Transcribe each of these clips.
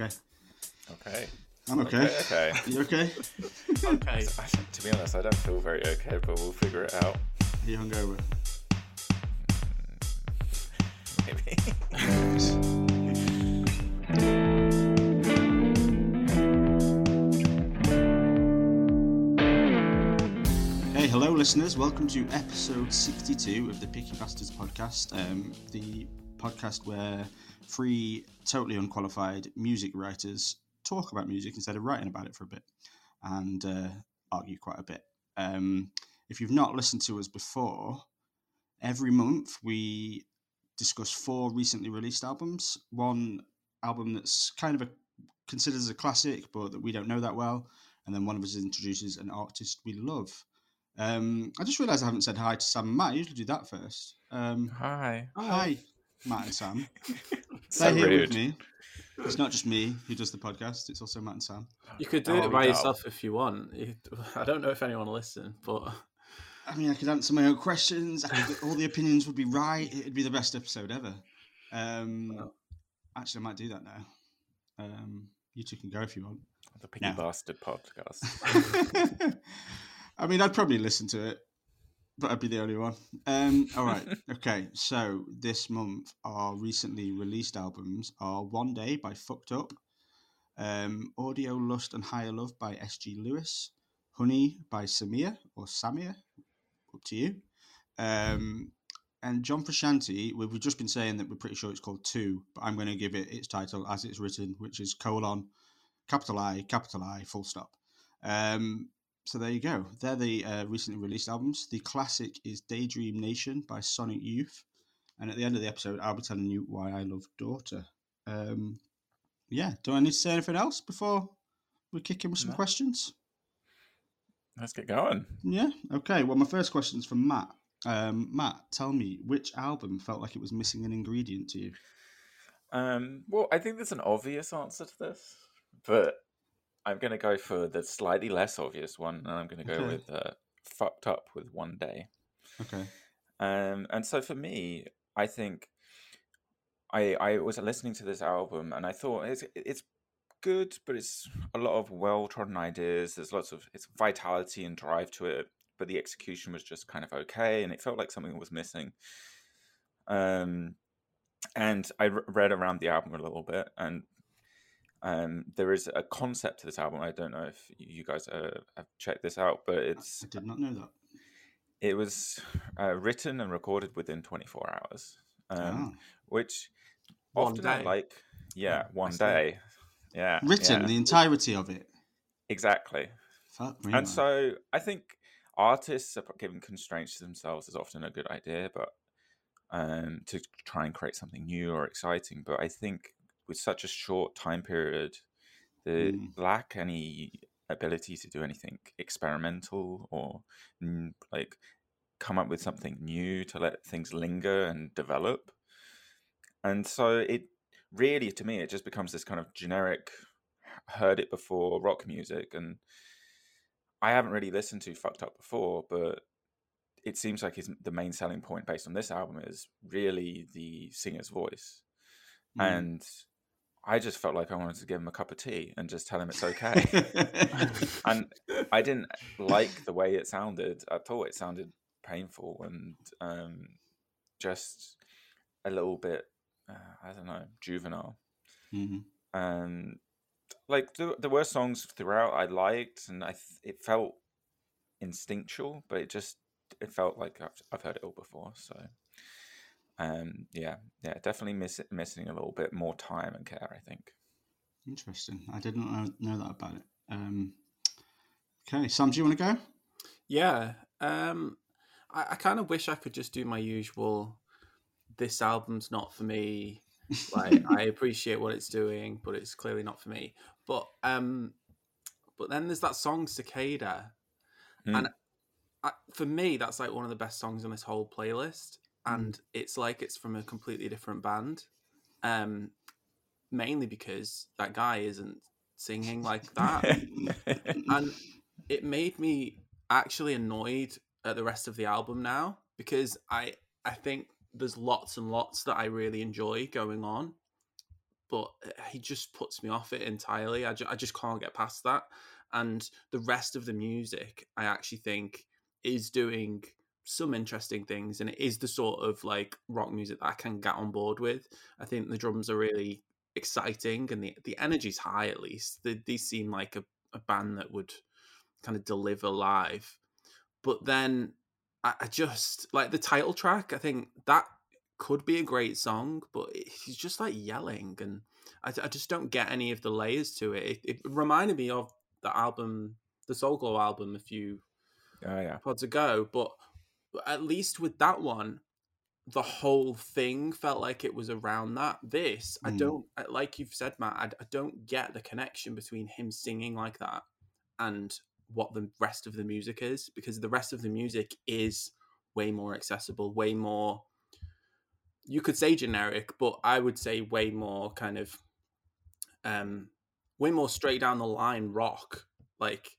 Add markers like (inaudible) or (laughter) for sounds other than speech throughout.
Okay. Okay. I'm okay. Okay. You okay? Okay. I, to be honest, I don't feel very okay, but we'll figure it out. Are you hungover? Maybe. Hey, hello, listeners. Welcome to episode 62 of the Picky Bastards podcast, um, the podcast where three totally unqualified music writers talk about music instead of writing about it for a bit and uh, argue quite a bit. Um, if you've not listened to us before, every month we discuss four recently released albums. One album that's kind of a considered as a classic, but that we don't know that well, and then one of us introduces an artist we love. Um, I just realised I haven't said hi to Sam and Matt. I usually do that first. Um, Hi. hi, Matt and Sam. So (laughs) They're here rude. with me. It's not just me who does the podcast; it's also Matt and Sam. You could do Oh, it by yourself if you want. You, I don't know if anyone will listen, but I mean, I could answer my own questions. I could, all the opinions would be right. It'd be the best episode ever. Um, Well. actually, I might do that now. Um, you two can go if you want. The Picky No. Bastard podcast. (laughs) I mean, I'd probably listen to it, but I'd be the only one. Um, all right. (laughs) okay. So this month, our recently released albums are One Day by Fucked Up, um, Audio Lust and Higher Love by S.G. Lewis, Honey by Samir or Samir, up to you. Um, and John Frusciante, we- we've just been saying that we're pretty sure it's called Two, but I'm going to give it its title as it's written, which is colon, capital I, capital I, full stop. Um, so there you go. They're the uh, recently released albums. The classic is Daydream Nation by Sonic Youth. And at the end of the episode, I'll be telling you why I love Daughter. Um, yeah, do I need to say anything else before we kick in with some No. questions? Let's get going. Yeah, okay. Well, my first question is from Matt. Um, Matt, tell me, which album felt like it was missing an ingredient to you? Um, well, I think there's an obvious answer to this, but I'm going to go for the slightly less obvious one, and I'm going to go Okay. with uh, "Fucked Up" with "One Day." Okay. Um, and so for me, I think I I was listening to this album and I thought it's it's good, but it's a lot of well trodden ideas. There's lots of it's vitality and drive to it, but the execution was just kind of okay, and it felt like something was missing. Um, and I re- read around the album a little bit, and um, there is a concept to this album. I don't know if you guys uh, have checked this out, but it's I did not know that. it was uh, written and recorded within 24 hours, um, Ah. which One often I day. like. Yeah, one day. Yeah, Written, yeah, the entirety of it. exactly. Fuck me. man. And so I think artists are giving constraints to themselves is often a good idea, but um, to try and create something new or exciting. But I think with such a short time period, they Mm. lack any ability to do anything experimental or like come up with something new to let things linger and develop. And so it really, to me, it just becomes this kind of generic, heard it before rock music. And I haven't really listened to Fucked Up before, but it seems like his, the main selling point based on this album is really the singer's voice. Mm. And I just felt like I wanted to give him a cup of tea and just tell him it's okay. (laughs) and I didn't like the way it sounded at all. It sounded painful and um, just a little bit, uh, I don't know, juvenile. Mhm. And like there, there were songs throughout I liked, and I th- it felt instinctual, but it just it felt like I've, I've heard it all before. So um, yeah, yeah, definitely miss missing a little bit more time and care. I think. Interesting. I did not know, know that about it. Um, okay, Sam, do you want to go? yeah. Um, I, I kind of wish I could just do my usual. This album's not for me. (laughs) Like I appreciate what it's doing, but it's clearly not for me. But um, but then there's that song Cicada, Mm. and I, for me that's like one of the best songs on this whole playlist. And it's like it's from a completely different band. Um, mainly because that guy isn't singing like that. (laughs) and it made me actually annoyed at the rest of the album now because I I think there's lots and lots that I really enjoy going on, but he just puts me off it entirely. I, ju- I just can't get past that. And the rest of the music, I actually think, is doing some interesting things, and it is the sort of like rock music that I can get on board with. I think the drums are really exciting, and the the energy's high. At least they, these seem like a, a band that would kind of deliver live. But then I, I just like the title track. I think that could be a great song, but he's just like yelling, and I, I just don't get any of the layers to it. it. It reminded me of the album, the Soul Glo album, a few Oh yeah. pods ago, but at least with that one, the whole thing felt like it was around that. This, I Mm. don't like you've said, Matt. I, I don't get the connection between him singing like that and what the rest of the music is, because the rest of the music is way more accessible, way more. You could say generic, but I would say way more kind of, um, way more straight down the line rock. Like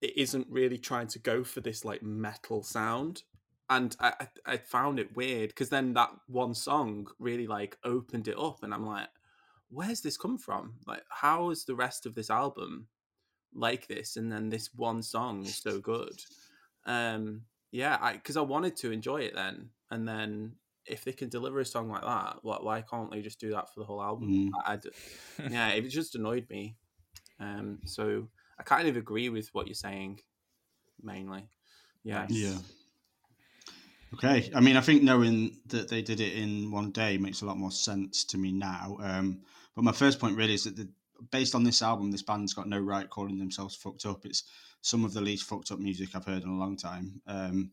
it isn't really trying to go for this like metal sound. And i i, found it weird because then that one song really like opened it up and i'm like where's this come from? Like how is the rest of this album like this and then this one song is so good? Um yeah i because i wanted to enjoy it then. And then if they can deliver a song like that why, why can't they just do that for the whole album? Mm. I, I yeah it just annoyed me. Um so i kind of agree with what you're saying mainly yeah Yeah. Okay. I mean, I think knowing that they did it in one day makes a lot more sense to me now. Um, but my first point really is that the, based on this album, this band's got no right calling themselves fucked up. It's some of the least fucked up music I've heard in a long time. Um,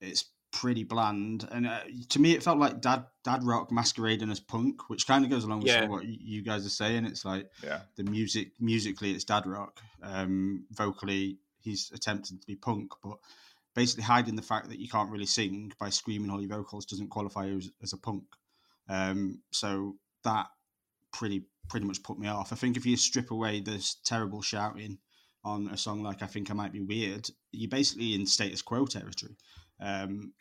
it's pretty bland, and uh, to me, it felt like dad dad rock masquerading as punk, which kind of goes along with Yeah. what you guys are saying. It's like Yeah. the music musically it's dad rock um vocally he's attempting to be punk but basically hiding the fact that you can't really sing by screaming all your vocals doesn't qualify as, as a punk um so that pretty pretty much put me off i think if you strip away this terrible shouting on a song like i think i might be weird you're basically in status quo territory um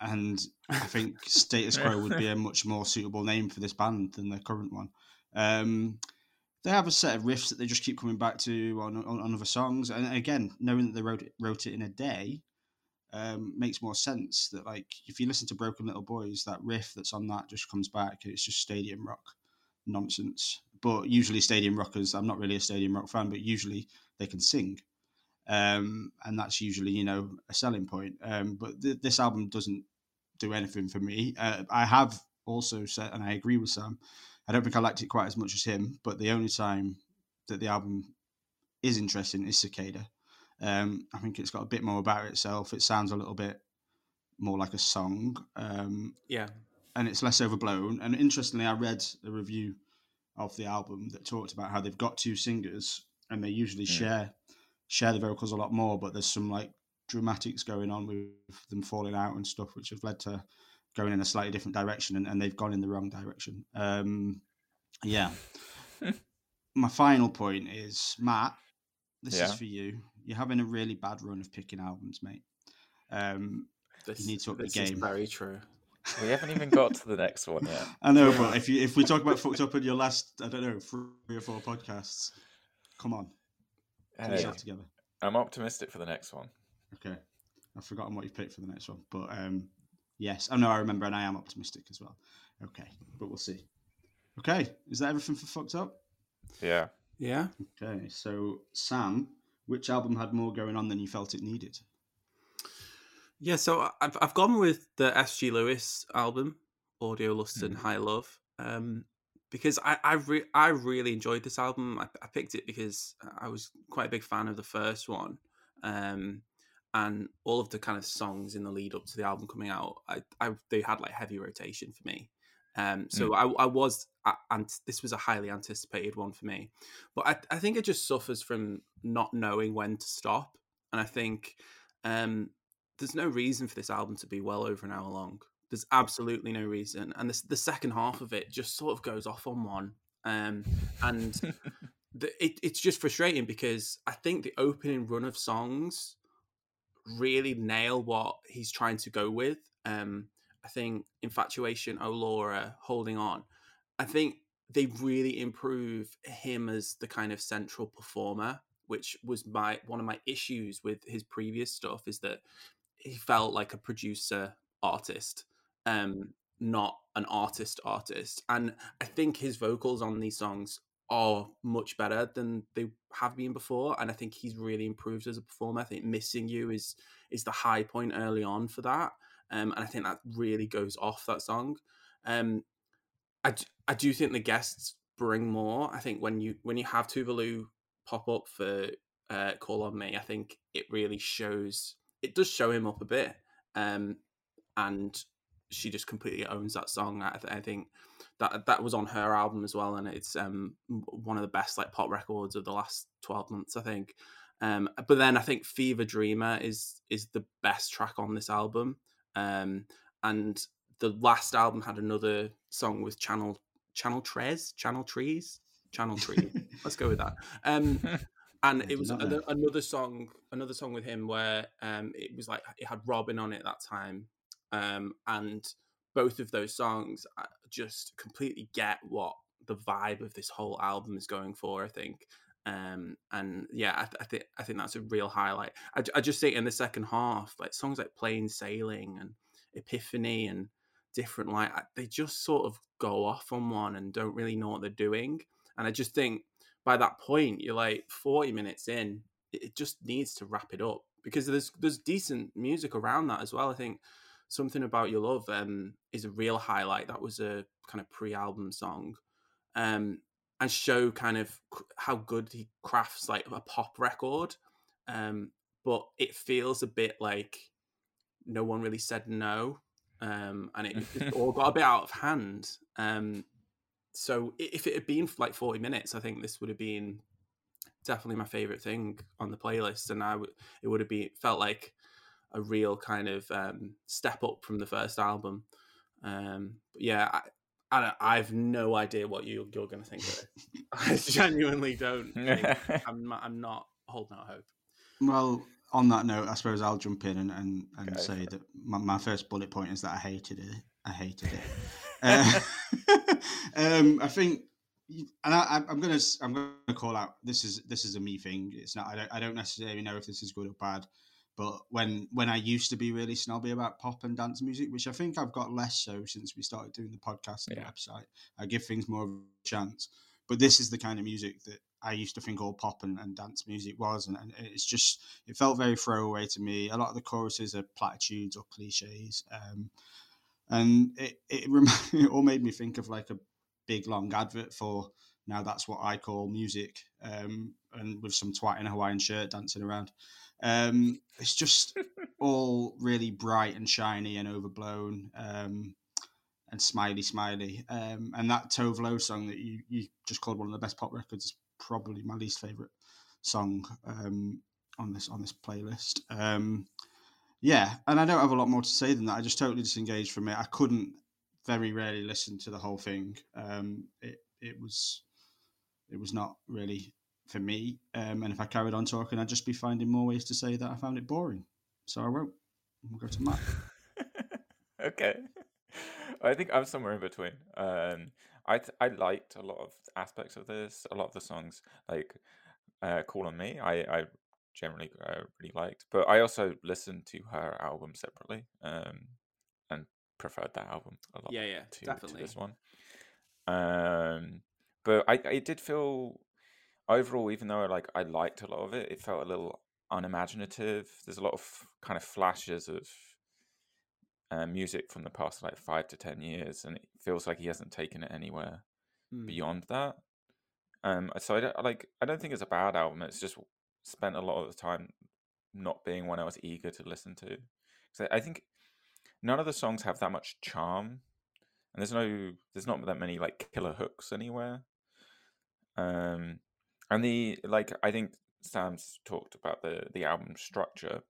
and i (laughs) think status quo would be a (laughs) much more suitable name for this band than the current one um they have a set of riffs that they just keep coming back to on, on, on other songs. And again, knowing that they wrote it, wrote it in a day um, makes more sense. That like if you listen to Broken Little Boys, that riff that's on that just comes back. It's just stadium rock nonsense. But usually, stadium rockers. I'm not really a stadium rock fan, but usually they can sing, um, and that's usually you know a selling point. Um, but th- this album doesn't do anything for me. Uh, I have also said, and I agree with Sam. I don't think I liked it quite as much as him, but the only time that the album is interesting is Cicada. Um, I think it's got a bit more about itself. It sounds a little bit more like a song, um, yeah and it's less overblown. And interestingly, I read a review of the album that talked about how they've got two singers, and they usually Hmm. share share the vocals a lot more. But there's some like dramatics going on with them falling out and stuff, which have led to going in a slightly different direction, and, and they've gone in the wrong direction. Um, yeah. (laughs) My final point is Matt. This Yeah. is for you. You're having a really bad run of picking albums, mate. Um, this, need to up the game. very true We haven't even (laughs) got to the next one yet. I know, but (laughs) if you if we talk about fucked up in your last, I don't know, three or four podcasts, come on, Hey, yourself together. I'm optimistic for the next one. Okay, I've forgotten what you picked for the next one, but um, yes, I know I remember, and I am optimistic as well. Okay, but we'll see. Okay, is that everything for fucked up? Yeah. yeah Okay, so Sam, which album had more going on than you felt it needed? Yeah, so I- I've I've gone with the SG Lewis album, Audio Lust and Mhm. High Love, um, because I I, re- I really enjoyed this album. I, I picked it because I was quite a big fan of the first one, um, and all of the kind of songs in the lead up to the album coming out, I, I they had like heavy rotation for me. Um, so I, I was, and this was a highly anticipated one for me, but I, I think it just suffers from not knowing when to stop, and I think um, there's no reason for this album to be well over an hour long. There's absolutely no reason, and this, the second half of it just sort of goes off on one, um, and (laughs) the, it, it's just frustrating because I think the opening run of songs really nail what he's trying to go with. Um, I think infatuation, oh Laura, holding on. I think they really improve him as the kind of central performer, which was my one of my issues with his previous stuff is that he felt like a producer artist, um, not an artist artist. And I think his vocals on these songs are much better than they have been before. And I think he's really improved as a performer. I think Missing You is is the high point early on for that. Um, and I think that really goes off that song. Um, I, I do think the guests bring more. I think when you when you have Tove Lo pop up for uh, Call on Me, I think it really shows. It does show him up a bit, um, and she just completely owns that song. I, I, think that that was on her album as well, and it's um, one of the best like pop records of the last twelve months. I think. Um, but then I think Fever Dreamer is is the best track on this album. Um, and the last album had another song with Channel Channel Tres, Channel Trees, Channel Tree. (laughs) Let's go with that. Um, and it was another, another, song, another song with him where um, it was like it had Robyn on it that time, um, and both of those songs just completely get what the vibe of this whole album is going for. I think, um, and yeah, I, th- I think I think that's a real highlight. I, I just think in the second half, like songs like "Plain Sailing" and "Epiphany" and different like they just sort of go off on one and don't really know what they're doing. And I just think by that point, you're like 40 minutes in, it just needs to wrap it up because there's there's decent music around that as well. I think something about your love um, is a real highlight. That was a kind of pre-album song. Um, and show kind of how good he crafts like a pop record. Um, but it feels a bit like no one really said no, um, and it, it, (laughs) all got a bit out of hand. Um, so if it had been like forty minutes, I think this would have been definitely my favorite thing on the playlist, and I w- it would have been felt like a real kind of um, step up from the first album. Um, but yeah, I, I, I have no idea what you, you're going to think of it. (laughs) (laughs) I genuinely don't. (laughs) I'm, I'm not holding out hope. Well, on that note, I suppose I'll jump in and, and, and okay. say that my, my, first bullet point is that I hated it. I hated it. uh, um, I think, and I, am gonna I'm gonna call out this is this is a me thing. It's not. I don't I don't necessarily know if this is good or bad. But when when I used to be really snobby about pop and dance music, which I think I've got less so since we started doing the podcast and yeah. the website, I give things more of a chance. But this is the kind of music that I used to think all pop and, and dance music was, and, and, it's just it felt very throwaway to me. A lot of the choruses are platitudes or cliches, um, and it it, (laughs) rem- it all made me think of like a big long advert for now that's what I call music, um, and with some twat in a Hawaiian shirt dancing around. Um, it's just all really bright and shiny and overblown um, and smiley, smiley. Um, and that Tove Lo song that you, you just called one of the best pop records is probably my least favorite song um, on this on this playlist. Um, yeah, and I don't have a lot more to say than that. I just totally disengaged from it. I couldn't very rarely listen to the whole thing. Um, it it was it was not really for me. Um, and if I carried on talking, I'd just be finding more ways to say that I found it boring. So I won't. We'll go to Matt. (laughs) okay. I think I'm somewhere in between. Um, I th- I liked a lot of aspects of this. A lot of the songs, like uh, "Call on Me," I I generally uh, really liked. But I also listened to her album separately, um, and preferred that album a lot. Yeah, yeah, to, definitely to this one. Um, but I I did feel overall, even though like I liked a lot of it, it felt a little unimaginative. There's a lot of kind of flashes of uh, music from the past like five to ten years, and it feels like he hasn't taken it anywhere mm. beyond that. Um, so I don't like. I don't think it's a bad album. It's just spent a lot of the time not being one I was eager to listen to. So I think none of the songs have that much charm, and there's no, there's not that many like killer hooks anywhere. Um, and the like i think sam's talked about the the album structure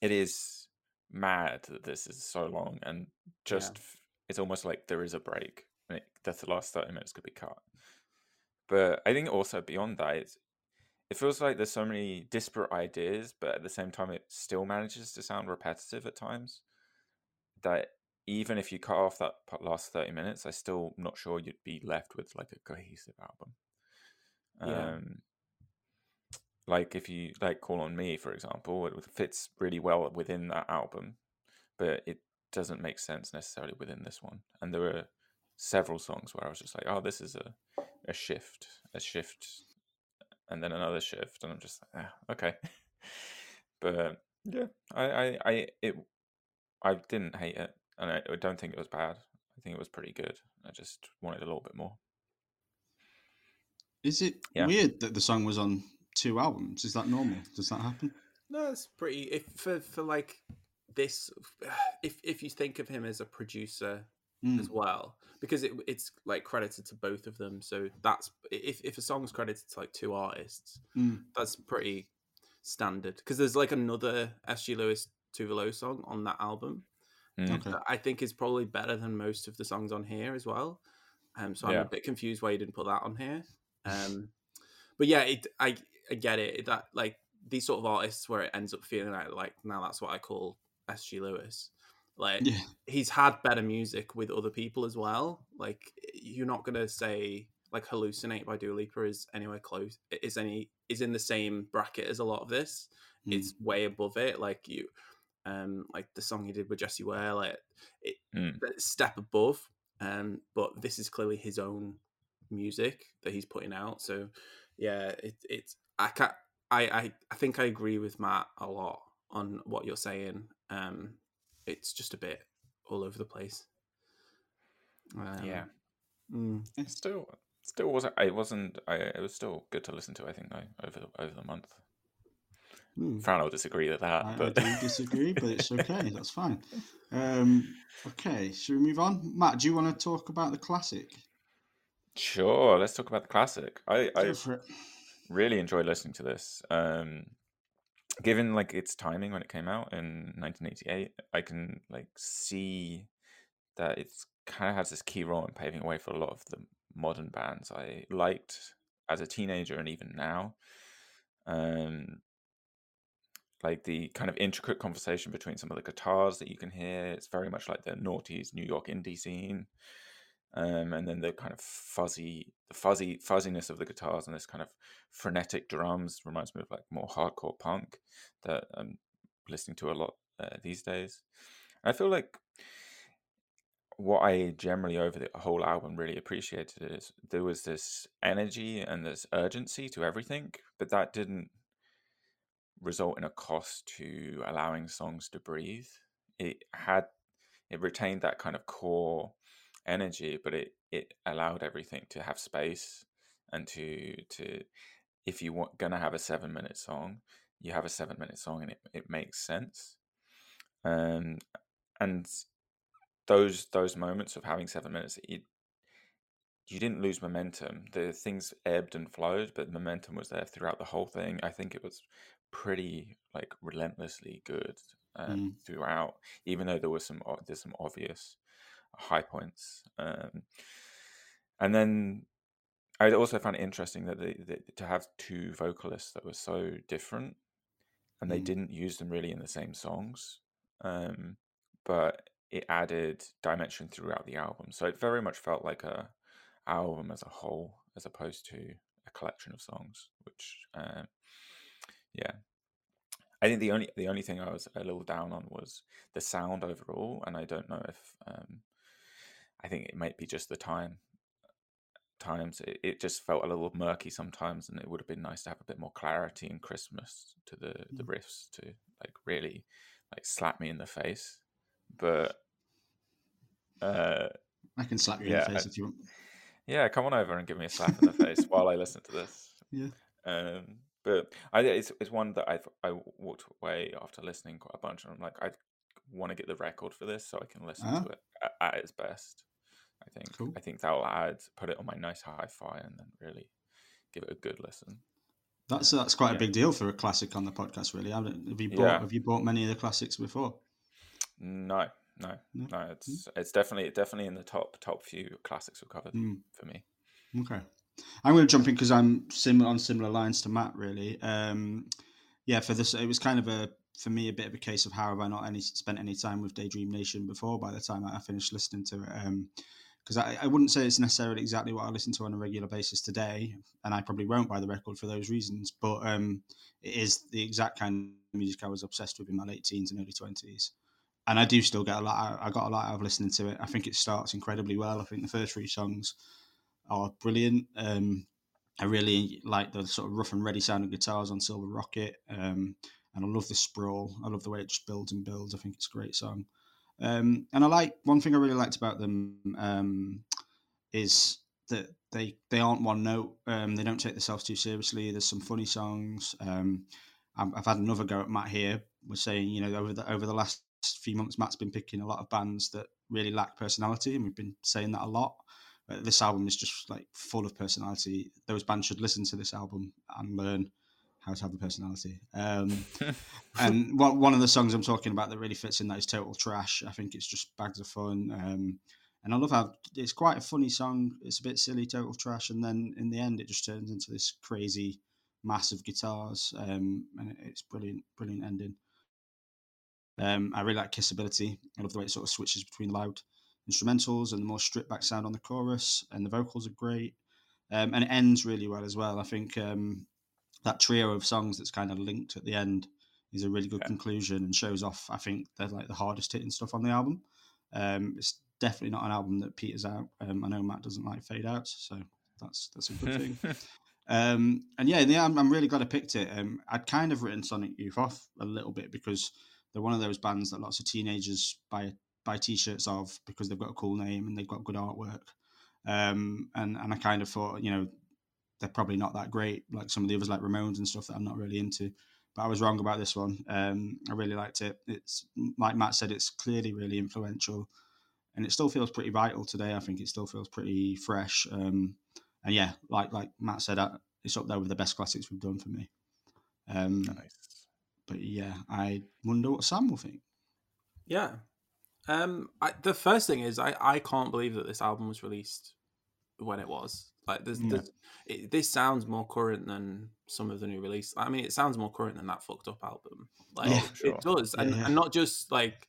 it is mad that this is so long and just yeah. it's almost like there is a break that the last 30 minutes could be cut but i think also beyond that it's, it feels like there's so many disparate ideas but at the same time it still manages to sound repetitive at times that even if you cut off that last 30 minutes, I'm still not sure you'd be left with like a cohesive album. Yeah. Um, like if you like Call on Me, for example, it fits really well within that album, but it doesn't make sense necessarily within this one. And there were several songs where I was just like, oh, this is a, a shift, a shift, and then another shift, and I'm just like, ah, okay. (laughs) but yeah, I, I, I, it, I didn't hate it, and I, I don't think it was bad. I think it was pretty good. I just wanted a little bit more. Is it Yeah. weird that the song was on two albums? Is that normal? Does that happen? No, it's pretty. If for for like this, (sighs) if if you think of him as a producer Mm. as well, because it it's like credited to both of them. So that's if if a song's credited to like two artists, Mm. that's pretty standard. Because there's like another SG Lewis Tove Lo song on that album Mm. Okay. I think is probably better than most of the songs on here as well. Um, so I'm Yeah. a bit confused why you didn't put that on here. Um, but yeah, it, I I get it. That like these sort of artists where it ends up feeling like like now that's what I call SG Lewis. Like Yeah. he's had better music with other people as well. Like you're not gonna say like hallucinate by Dua Lipa is anywhere close is any is in the same bracket as a lot of this. Mm. It's way above it. Like you um like the song he did with Jessie Ware, like it Mm. step above. Um but this is clearly his own music that he's putting out. So yeah, it it's I can I, I I think I agree with Matt a lot on what you're saying. Um it's just a bit all over the place. Um, yeah, mm, still, still wasn't. It wasn't. I, it was still good to listen to. I think though over the over the month. Mm. Fran will disagree with that, I, I but do disagree, but it's (laughs) okay. That's fine. Um, okay, should we move on? Matt, do you want to talk about the classic? Sure. Let's talk about the classic. I I Go for it. really enjoyed listening to this. Um, given like its timing when it came out in 1988, I can like see that it's kind of has this key role in paving the way for a lot of the modern bands I liked as a teenager and even now. Um, like the kind of intricate conversation between some of the guitars that you can hear. It's very much like the noughties New York indie scene. Um, and then the kind of fuzzy, the fuzzy fuzziness of the guitars and this kind of frenetic drums reminds me of like more hardcore punk that I'm listening to a lot uh, these days. I feel like what I generally over the whole album really appreciated is there was this energy and this urgency to everything, but that didn't result in a cost to allowing songs to breathe. It had it retained that kind of core energy, but it it allowed everything to have space and to to if you want gonna have a seven minute song, you have a seven minute song and it, it makes sense. Um and those those moments of having seven minutes, you you didn't lose momentum. The things ebbed and flowed, but momentum was there throughout the whole thing. I think it was pretty like relentlessly good um, Mm. throughout, even though there was some there's some obvious high points. Um, and then I also found it interesting that they, they, to have two vocalists that were so different, and they Mm. didn't use them really in the same songs, um, but it added dimension throughout the album. So it very much felt like a album as a whole, as opposed to a collection of songs. Which, um, yeah, I think the only the only thing I was a little down on was the sound overall, and I don't know if um, I think it might be just the time times it, it just felt a little murky sometimes and it would have been nice to have a bit more clarity and Christmas to the the riffs to like really like slap me in the face but uh I can slap you Yeah, in the face I- if you want. yeah come on over and give me a slap in the face while i listen to this (laughs) Yeah. um but i it's, it's one that i i walked away after listening quite a bunch and i'm like i want to get the record for this so i can listen Ah. to it at, at its best i think Cool. i think that'll add put it on my nice hi-fi and then really give it a good listen That's that's quite Yeah. a big deal for a classic on the podcast, really. Haven't- you bought Yeah. Have you bought many of the classics before? no no No? no it's it's definitely definitely in the top top few classics we've covered Mm. for me Okay, I'm going to jump in because I'm similar on similar lines to Matt. Really, um, yeah. For this, it was kind of a for me a bit of a case of how have I not any spent any time with Daydream Nation before by the time I finished listening to it. Um, because I, I wouldn't say it's necessarily exactly what I listen to on a regular basis today, and I probably won't buy the record for those reasons. But um, it is the exact kind of music I was obsessed with in my late teens and early twenties, and I do still get a lot. I got a lot out of listening to it. I think it starts incredibly well. I think the first three songs are brilliant. Um, I really like the sort of rough and ready sounding guitars on Silver Rocket, um, and I love the sprawl. I love the way it just builds and builds. I think it's a great song. Um, and I like one thing I really liked about them um, is that they they aren't one note. Um, they don't take themselves too seriously. There's some funny songs. Um, I've, had another go at Matt here. Was saying you know over the over the last few months, Matt's been picking a lot of bands that really lack personality, and we've been saying that a lot. But this album is just like full of personality. Those bands should listen to this album and learn how to have a personality. Um, (laughs) and one, one of the songs I'm talking about that really fits in that is Total Trash. I think it's just bags of fun. Um, and I love how it's quite a funny song. It's a bit silly, Total Trash. And then in the end, it just turns into this crazy, massive guitars. Um, and it's brilliant, brilliant ending. Um, I really like Kissability. I love the way it sort of switches between loud instrumentals and the more stripped back sound on the chorus. And the vocals are great. Um, and it ends really well as well. I think um, that trio of songs that's kind of linked at the end is a really good yeah. conclusion and shows off. I think they're like the hardest hitting stuff on the album. Um, it's definitely not an album that peters out. Um, I know Matt doesn't like fade outs, so that's that's a good thing. (laughs) Um, and yeah, yeah, I'm, I'm, really glad I picked it. Um, I'd kind of written Sonic Youth off a little bit because they're one of those bands that lots of teenagers buy buy t-shirts of because they've got a cool name and they've got good artwork. Um, and and I kind of thought, you know, they're probably not that great, like some of the others, like Ramones and stuff that I'm not really into. But I was wrong about this one. Um, I really liked it. It's like Matt said, it's clearly really influential, and it still feels pretty vital today. I think it still feels pretty fresh. Um, and yeah, like like Matt said, uh, it's up there with the best classics we've done for me. Um, nice. But yeah, I wonder what Sam will think. Yeah. Um, I, the first thing is I, I can't believe that this album was released when it was. Like there's, yeah. there's it, this sounds more current than some of the new release. I mean, it sounds more current than that fucked up album. Like yeah, sure. it does, and, and not just like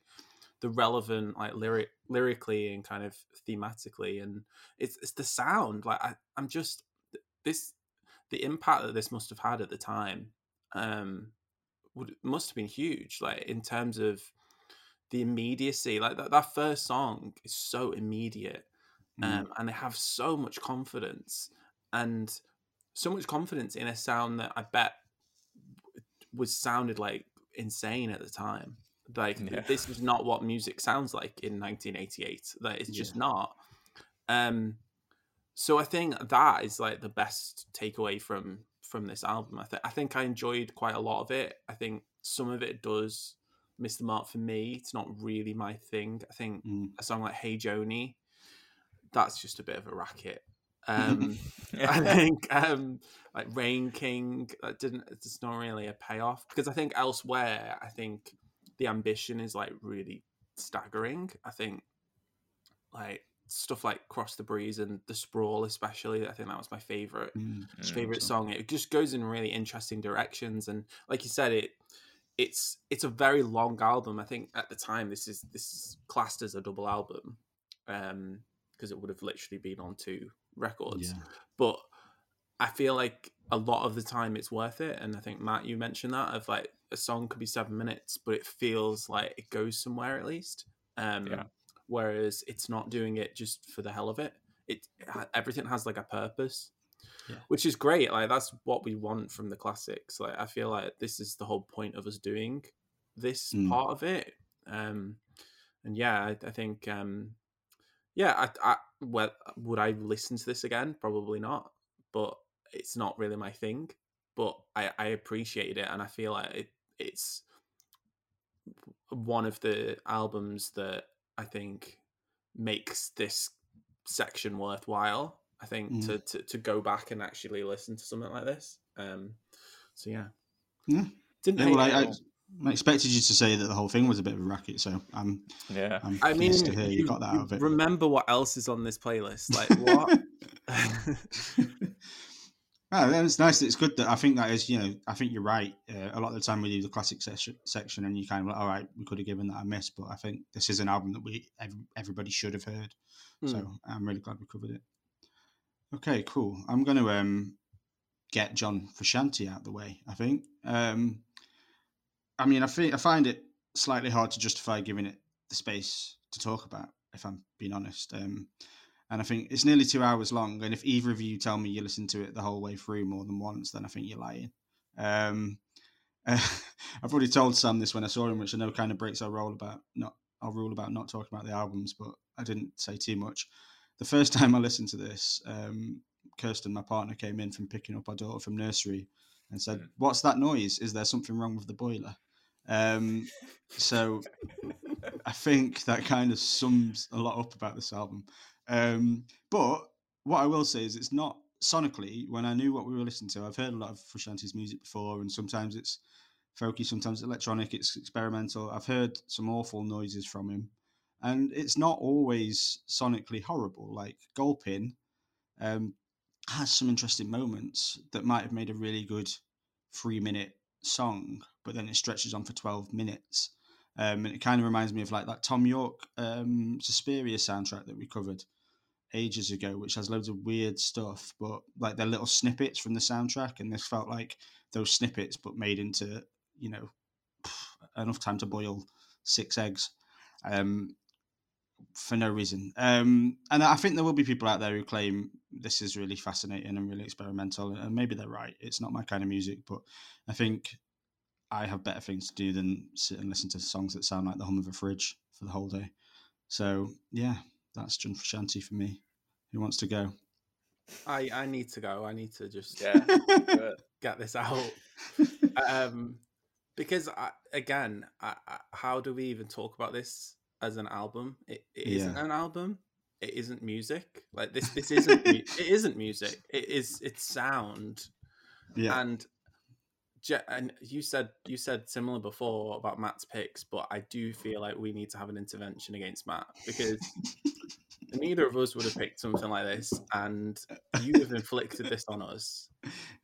the relevant like lyric lyrically and kind of thematically, and it's it's the sound. Like I, I'm just this the impact that this must have had at the time um would must have been huge like in terms of the immediacy like that, that first song is so immediate Mm. um, and they have so much confidence and so much confidence in a sound that I bet was sounded like insane at the time. Like yeah. this is not what music sounds like in 1988. That it's just yeah. not. Um, so I think that is like the best takeaway from from this album. I think I think I enjoyed quite a lot of it. I think some of it does miss the mark for me. It's not really my thing. I think mm. a song like Hey Joni that's just a bit of a racket. (laughs) Um, I think um, like Rain King that didn't. It's not really a payoff because I think elsewhere, I think the ambition is like really staggering. I think like stuff like Cross the Breeze and The Sprawl, especially. I think that was my favorite mm, favorite song. It just goes in really interesting directions, and like you said, it it's it's a very long album. I think at the time this is this is classed as a double album. Um, because it would have literally been on two records. Yeah. But I feel like a lot of the time it's worth it. And I think Matt, you mentioned that of like a song could be seven minutes, but it feels like it goes somewhere at least. Um, yeah. Whereas it's not doing it just for the hell of it. It everything has like a purpose, yeah. which is great. Like that's what we want from the classics. Like I feel like this is the whole point of us doing this mm. part of it. Um, and yeah, I, I think um, yeah, I, I well, would I listen to this again? Probably not, but it's not really my thing. But I, I appreciate it, and I feel like it, it's one of the albums that I think makes this section worthwhile. I think mm. to, to to go back and actually listen to something like this. Um, so yeah, yeah. Didn't yeah, well, I, I, I expected you to say that the whole thing was a bit of a racket, so I'm yeah. I'm I mean, to hear you, you got that out of it. Remember what else is on this playlist? Like (laughs) what? (laughs) Oh, it's nice. It's good that I think that is, you know, I think you're right. Uh, a lot of the time we do the classic section, section and you kind of like, all right, we could have given that a miss, but I think this is an album that we every, everybody should have heard. Hmm. So I'm really glad we covered it. Okay, cool. I'm going to um, get John Frusciante out of the way. I think. Um, I mean, I think I find it slightly hard to justify giving it the space to talk about, if I'm being honest. Um, and I think it's nearly two hours long. And if either of you tell me you listen to it the whole way through more than once, then I think you're lying. Um, uh, (laughs) I've already told Sam this when I saw him, which I know kind of breaks our rule about not our rule about not talking about the albums, but I didn't say too much. The first (laughs) time I listened to this, um, Kirsten, my partner, came in from picking up our daughter from nursery and said, Mm. "What's that noise? Is there something wrong with the boiler?" Um, so I think that kind of sums a lot up about this album. Um, but what I will say is, it's not sonically. When I knew what we were listening to, I've heard a lot of Frusciante's music before, and sometimes it's folky, sometimes it's electronic, it's experimental. I've heard some awful noises from him, and it's not always sonically horrible. Like Gulpin um, has some interesting moments that might have made a really good three-minute song, but then it stretches on for twelve minutes. Um, and it kind of reminds me of like that Thom Yorke um, Suspiria soundtrack that we covered ages ago, which has loads of weird stuff, but like they're little snippets from the soundtrack. And this felt like those snippets, but made into, you know, enough time to boil six eggs um, for no reason. Um, and I think there will be people out there who claim this is really fascinating and really experimental. And maybe they're right. It's not my kind of music, but I think I have better things to do than sit and listen to songs that sound like the hum of a fridge for the whole day. So yeah, that's John Frusciante for me. Who wants to go? I I need to go. I need to just (laughs) Yeah. Get this out. um, because I, again, I, I, how do we even talk about this as an album? It, it Yeah. not an album. It isn't music. Like this. This (laughs) isn't. it isn't music. It is. It's sound. yeah, And Je- and you said you said similar before about Matt's picks, but I do feel like we need to have an intervention against Matt because (laughs) neither of us would have picked something like this, and you have inflicted this on us.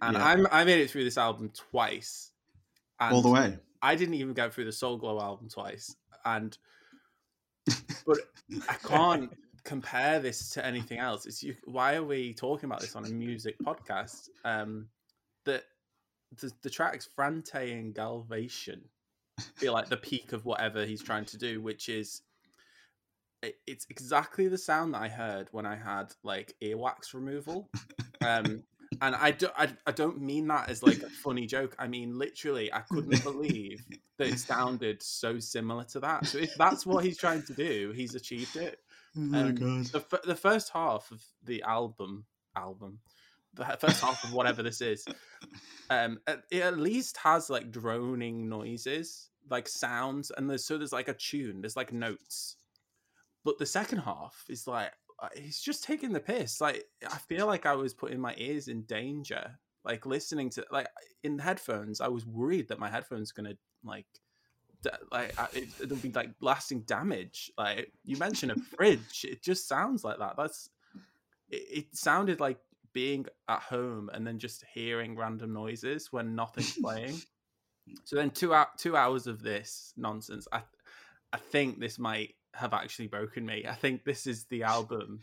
And Yeah. I'm I made it through this album twice, all the way. I didn't even go through the Soul Glo album twice, and but I (laughs) can't compare this to anything else. It's you, why are we talking about this on a music podcast? Um, that the, the tracks Frante and Galvation feel like the peak of whatever he's trying to do, which is it, it's exactly the sound that I heard when I had like earwax removal. Um, and I, do, I, I don't mean that as like a funny joke. I mean literally, I couldn't (laughs) believe that it sounded so similar to that. So if that's what he's trying to do, he's achieved it. Oh my Um, god. The, f- the first half of the album, album, the first half of whatever this is, um, it at least has like droning noises, like sounds, and there's so there's like a tune, there's like notes. But the second half is like Uh, he's just taking the piss. Like I feel like I was putting my ears in danger, like listening to like in headphones. I was worried that my headphones gonna like. da- Like I- it, it'll be like lasting damage. Like you mentioned a (laughs) fridge, it just sounds like that. That's it, it sounded like being at home and then just hearing random noises when nothing's playing. (laughs) So then two out two hours of this nonsense. I I think this might have actually broken me. I think this is the album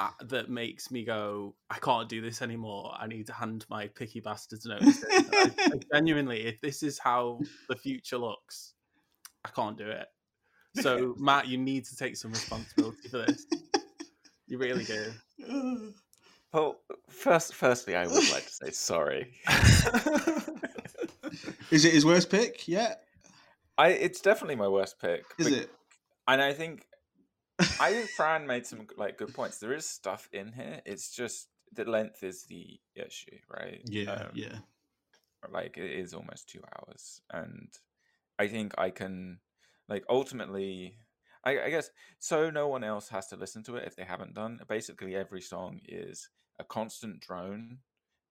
uh, that makes me go, I can't do this anymore. I need to hand my picky bastards notice. I, I (laughs) genuinely, if this is how the future looks, I can't do it. So (laughs) Matt, you need to take some responsibility for this. You really do. (laughs) well, first, firstly, I would like to say sorry. Is it his worst pick? Yeah. I it's definitely my worst pick. Is it? And I think I think (laughs) Fran made some like good points. There is stuff in here. It's just the length is the issue, right? Yeah, Um, yeah. like it is almost two hours and i think i can like ultimately I, I guess so no one else has to listen to it if they haven't done basically every song is a constant drone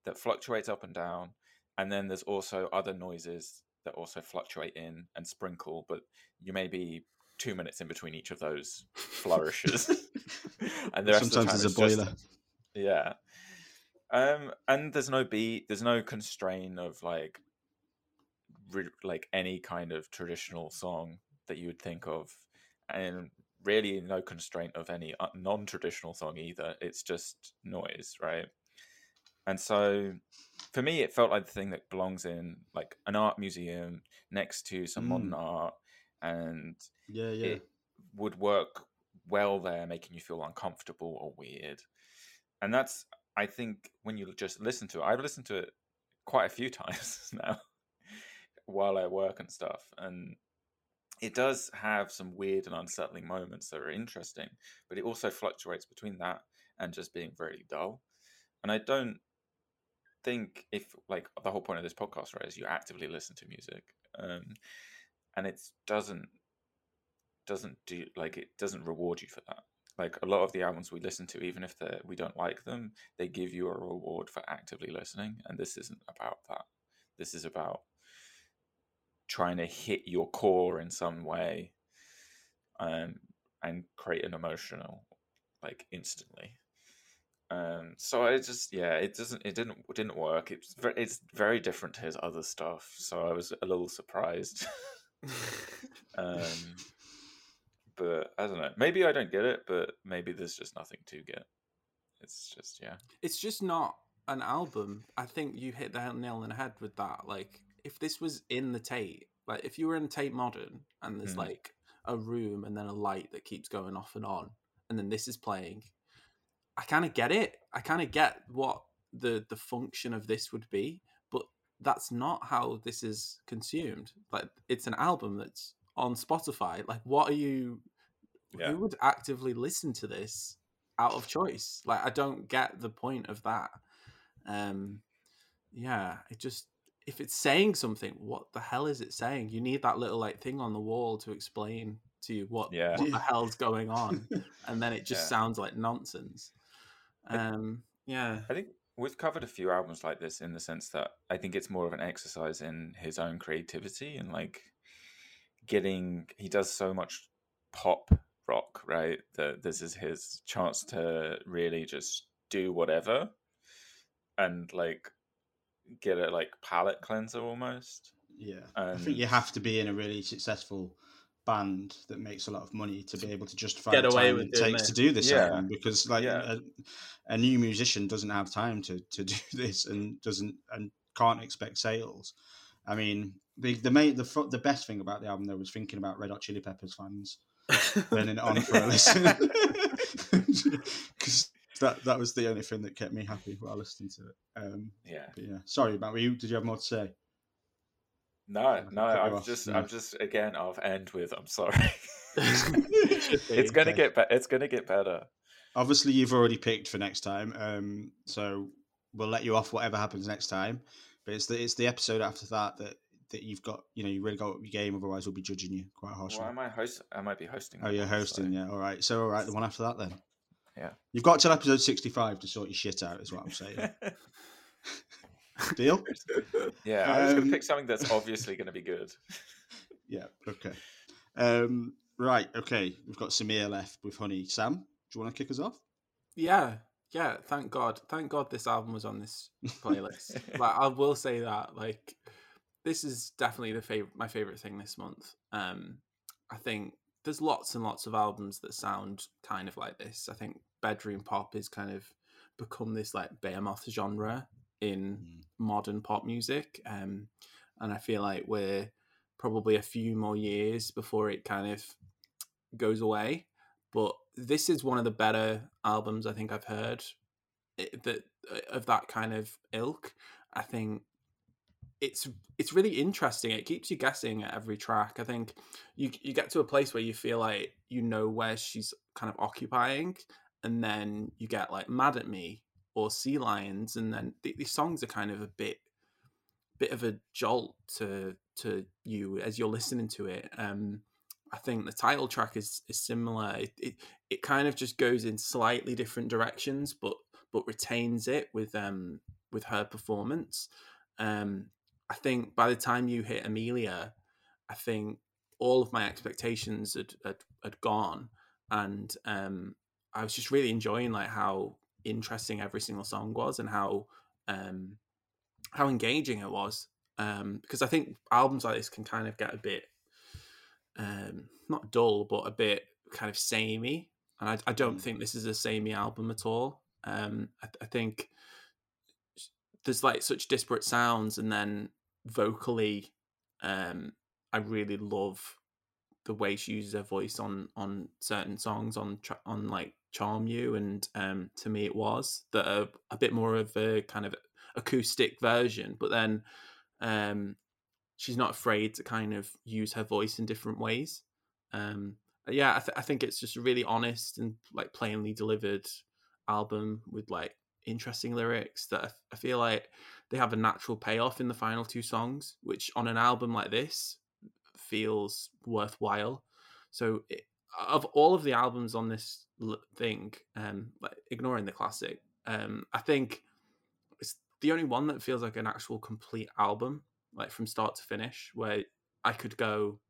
that fluctuates up and down and then there's also other noises that also fluctuate in and sprinkle but you may be two minutes in between each of those flourishes (laughs) and the rest Sometimes of there's the a time it's boiler. just- yeah Um, and there's no beat, there's no constraint of like, re- like any kind of traditional song that you would think of, and really no constraint of any uh, non-traditional song either. It's just noise, right? And so, for me, it felt like the thing that belongs in like an art museum next to some modern Mm. art, and Yeah, yeah. it would work well there, making you feel uncomfortable or weird. And that's, I think, when you just listen to it, I've listened to it quite a few (laughs) times now while I work and stuff. And it does have some weird and unsettling moments that are interesting, but it also fluctuates between that and just being very dull. And I don't think if like the whole point of this podcast right is you actively listen to music um and it doesn't doesn't do like it doesn't reward you for that. Like a lot of the albums we listen to even if we don't like them they give you a reward for actively listening and this isn't about that. This is about trying to hit your core in some way um and create an emotional like instantly. Um so i just yeah it doesn't it didn't it didn't work. It's it's very different to his other stuff so i was a little surprised (laughs) um but i don't know maybe i don't get it but maybe there's just nothing to get it's just yeah it's just not an album. I think you hit the nail on the head with that. Like, if this was in the Tate, like if you were in Tate Modern and there's Mm. like a room and then a light that keeps going off and on, and then this is playing, I kind of get it. I kind of get what the the function of this would be, that's not how this is consumed. Like, it's an album that's on Spotify. Like, what are you? Yeah. Who would actively listen to this out of choice? Like, I don't get the point of that um yeah it just if it's saying something what the hell is it saying you need that little like thing on the wall to explain to you what Yeah. what the hell's going on (laughs) and then it just Yeah. sounds like nonsense um yeah I think we've covered a few albums like this in the sense that I think it's more of an exercise in his own creativity and like getting he does so much pop rock, right? That this is his chance to really just do whatever and like get a like palate cleanser almost. Yeah, I think you have to be in a really successful band that makes a lot of money to be able to justify Get the away time with it doing takes to do this Yeah. album because like Yeah. a, a new musician doesn't have time to to do (laughs) this and doesn't and can't expect sales. I mean, the the main the the best thing about the album though was thinking about Red Hot Chili Peppers fans turning it on for a listen (laughs) because that that was the only thing that kept me happy while listening to it. Um, yeah. but yeah, sorry, about you? Did you have more to say? No, no, I'm off, just. I'm just again I'll end with I'm sorry. (laughs) It's gonna Okay. get be- it's gonna get better. Obviously, you've already picked for next time, um, so we'll let you off whatever happens next time. But it's the it's the episode after that that that you've got. You know, you really got up your game. Otherwise, we'll be judging you quite harshly. Why Well, I might host I might be hosting. oh, you're one, so- hosting, yeah. All right. So, all right, the one after that then. Yeah. You've got till episode sixty-five to sort your shit out. Is what I'm saying. (laughs) Deal? yeah, I was Um, gonna pick something that's obviously gonna be good. (laughs) Yeah. Okay. Um, right. Okay. We've got Samia left with Honey. Sam, do you want to kick us off? yeah yeah thank god thank god this album was on this (laughs) playlist like i will say that like this is definitely the favorite my favorite thing this month um i think there's lots and lots of albums that sound kind of like this i think bedroom pop is kind of become this like behemoth genre in Mm. modern pop music um and i feel like we're probably a few more years before it kind of goes away but this is one of the better albums I think I've heard it, that uh, of that kind of ilk. I think it's it's really interesting. It keeps you guessing at every track. I think you you get to a place where you feel like you know where she's kind of occupying, and then you get like "Mad at Me" or "Sea Lions," and then th- these songs are kind of a bit bit of a jolt to to you as you're listening to it. Um, I think the title track is is similar. It, it it kind of just goes in slightly different directions, but but retains it with um with her performance. Um, I think by the time you hit Amelia, I think all of my expectations had had, had gone, and um, I was just really enjoying like how interesting every single song was and how um, how engaging it was. Um, because I think albums like this can kind of get a bit um, not dull, but a bit kind of samey. And I, I don't Mm. think this is a samey album at all. Um, I, I think there's like such disparate sounds, and then vocally, um, I really love the way she uses her voice on on certain songs on on like Charm You, and um, to me it was that a bit more of a kind of acoustic version, but then um, she's not afraid to kind of use her voice in different ways. Um, yeah, I, th- I think it's just really honest and like plainly delivered album with like interesting lyrics that I feel like they have a natural payoff in the final two songs, which on an album like this feels worthwhile. So, it, of all of the albums on this thing, um, ignoring the classic, um, I think it's the only one that feels like an actual complete album, like from start to finish, where I could go,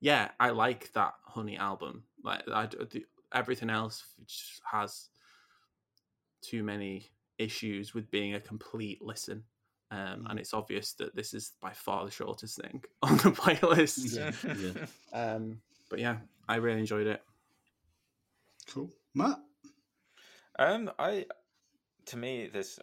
yeah, I like that Honey album. Like I, the- everything else just has too many issues with being a complete listen. Um, and it's obvious that this is by far the shortest thing (laughs) on the playlist. Yeah, yeah. (laughs) Um, but yeah, I really enjoyed it. Cool. Matt? Um, I to me this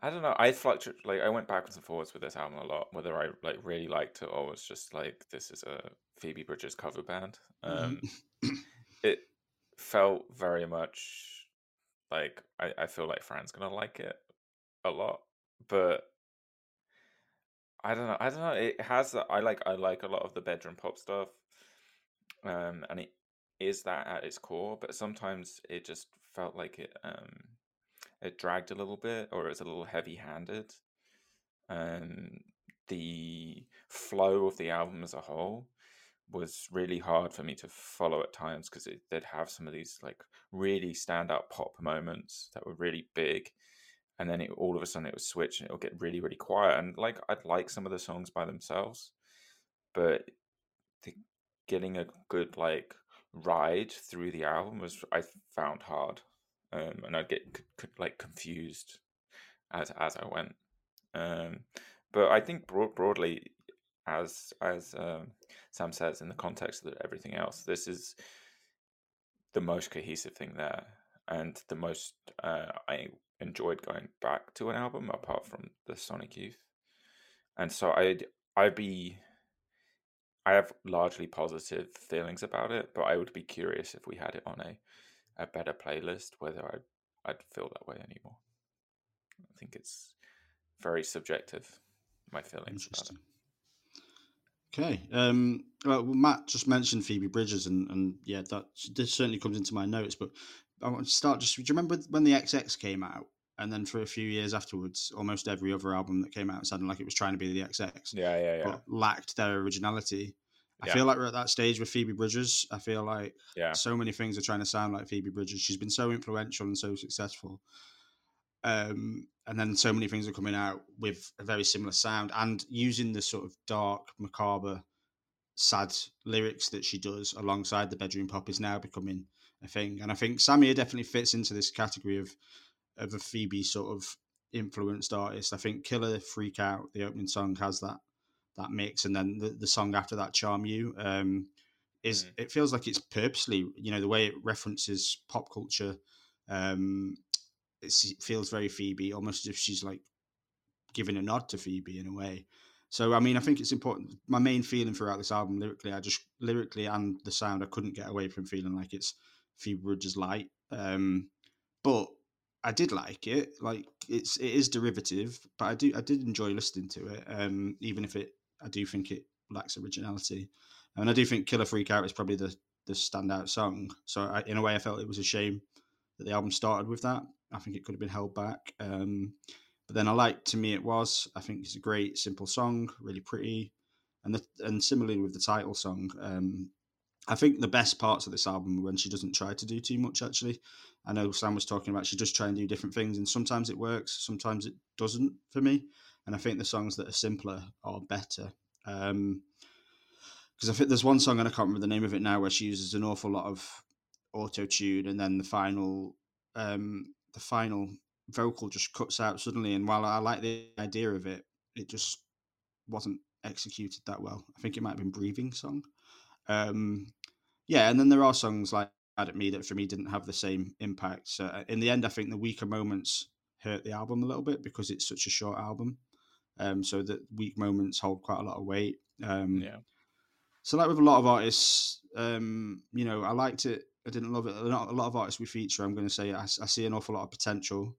I don't know. I fluctuate like I went backwards and forwards with this album a lot. Whether I like really liked it or was just like this is a Phoebe Bridgers cover band. Um, it felt very much like I, I feel like Fran's gonna like it a lot, but I don't know. I don't know. It has. I like. I like a lot of the bedroom pop stuff, um, and it is that at its core. But sometimes it just felt like it um, it dragged a little bit, or it was a little heavy-handed. Um, the flow of the album as a whole was really hard for me to follow at times because it did have some of these like really standout pop moments that were really big and then it, all of a sudden it would switch and it'll get really really quiet and like i'd like some of the songs by themselves but the, getting a good like ride through the album was i found hard um, and i'd get c- c- like confused as as i went um, but i think broad, broadly as as um, sam says in the context of everything else this is the most cohesive thing there and the most uh, i enjoyed going back to an album apart from the Sonic Youth. And so I'd I'd be I have largely positive feelings about it, but I would be curious if we had it on a, a better playlist whether I'd I'd feel that way anymore. I think it's very subjective, my feelings about it. Okay. Um, well, Matt just mentioned Phoebe Bridgers, and, and yeah, that this certainly comes into my notes. But I want to start just. Do you remember when the XX came out, and then for a few years afterwards, almost every other album that came out sounded like it was trying to be the XX, Yeah, yeah, yeah. but lacked their originality. I Yeah. feel like we're at that stage with Phoebe Bridgers. I feel like Yeah. so many things are trying to sound like Phoebe Bridgers. She's been so influential and so successful. Um, and then so many things are coming out with a very similar sound and using the sort of dark, macabre, sad lyrics that she does alongside the bedroom pop is now becoming a thing. And I think Samia definitely fits into this category of of a Phoebe sort of influenced artist. I think Kill Her Freak Out, the opening song, has that that mix, and then the, the song after that, Charm You, um, is Mm. it feels like it's purposely, you know, the way it references pop culture. Um, it feels very Phoebe, almost as if she's like giving a nod to Phoebe in a way. So I mean, I think it's important. My main feeling throughout this album, lyrically, I just lyrically and the sound, I couldn't get away from feeling like it's Phoebe Bridgers light. Um, but I did like it. Like it's it is derivative, but I do I did enjoy listening to it. Um, even if it I do think it lacks originality, and I do think Kill Her Freak Out is probably the the standout song. So I, in a way, I felt it was a shame that the album started with that. I think it could have been held back. Um, but then I like to me it was. I think it's a great simple song, really pretty, and the, and similarly with the title song. Um, I think the best parts of this album when she doesn't try to do too much. Actually, I know Sam was talking about she does try and do different things, and sometimes it works, sometimes it doesn't for me. And I think the songs that are simpler are better. Um, because I think there's one song and I can't remember the name of it now where she uses an awful lot of auto tune, and then the final um, the final vocal just cuts out suddenly. And while I like the idea of it, it just wasn't executed that well. I think it might have been breathing song. Um, yeah, and then there are songs like "Mad at Me" that for me didn't have the same impact. So uh, in the end, I think the weaker moments hurt the album a little bit because it's such a short album. Um, so that weak moments hold quite a lot of weight. Um, Yeah. So like with a lot of artists, um, you know, I liked it. I didn't love it. Not a lot of artists we feature. I'm going to say I, I see an awful lot of potential,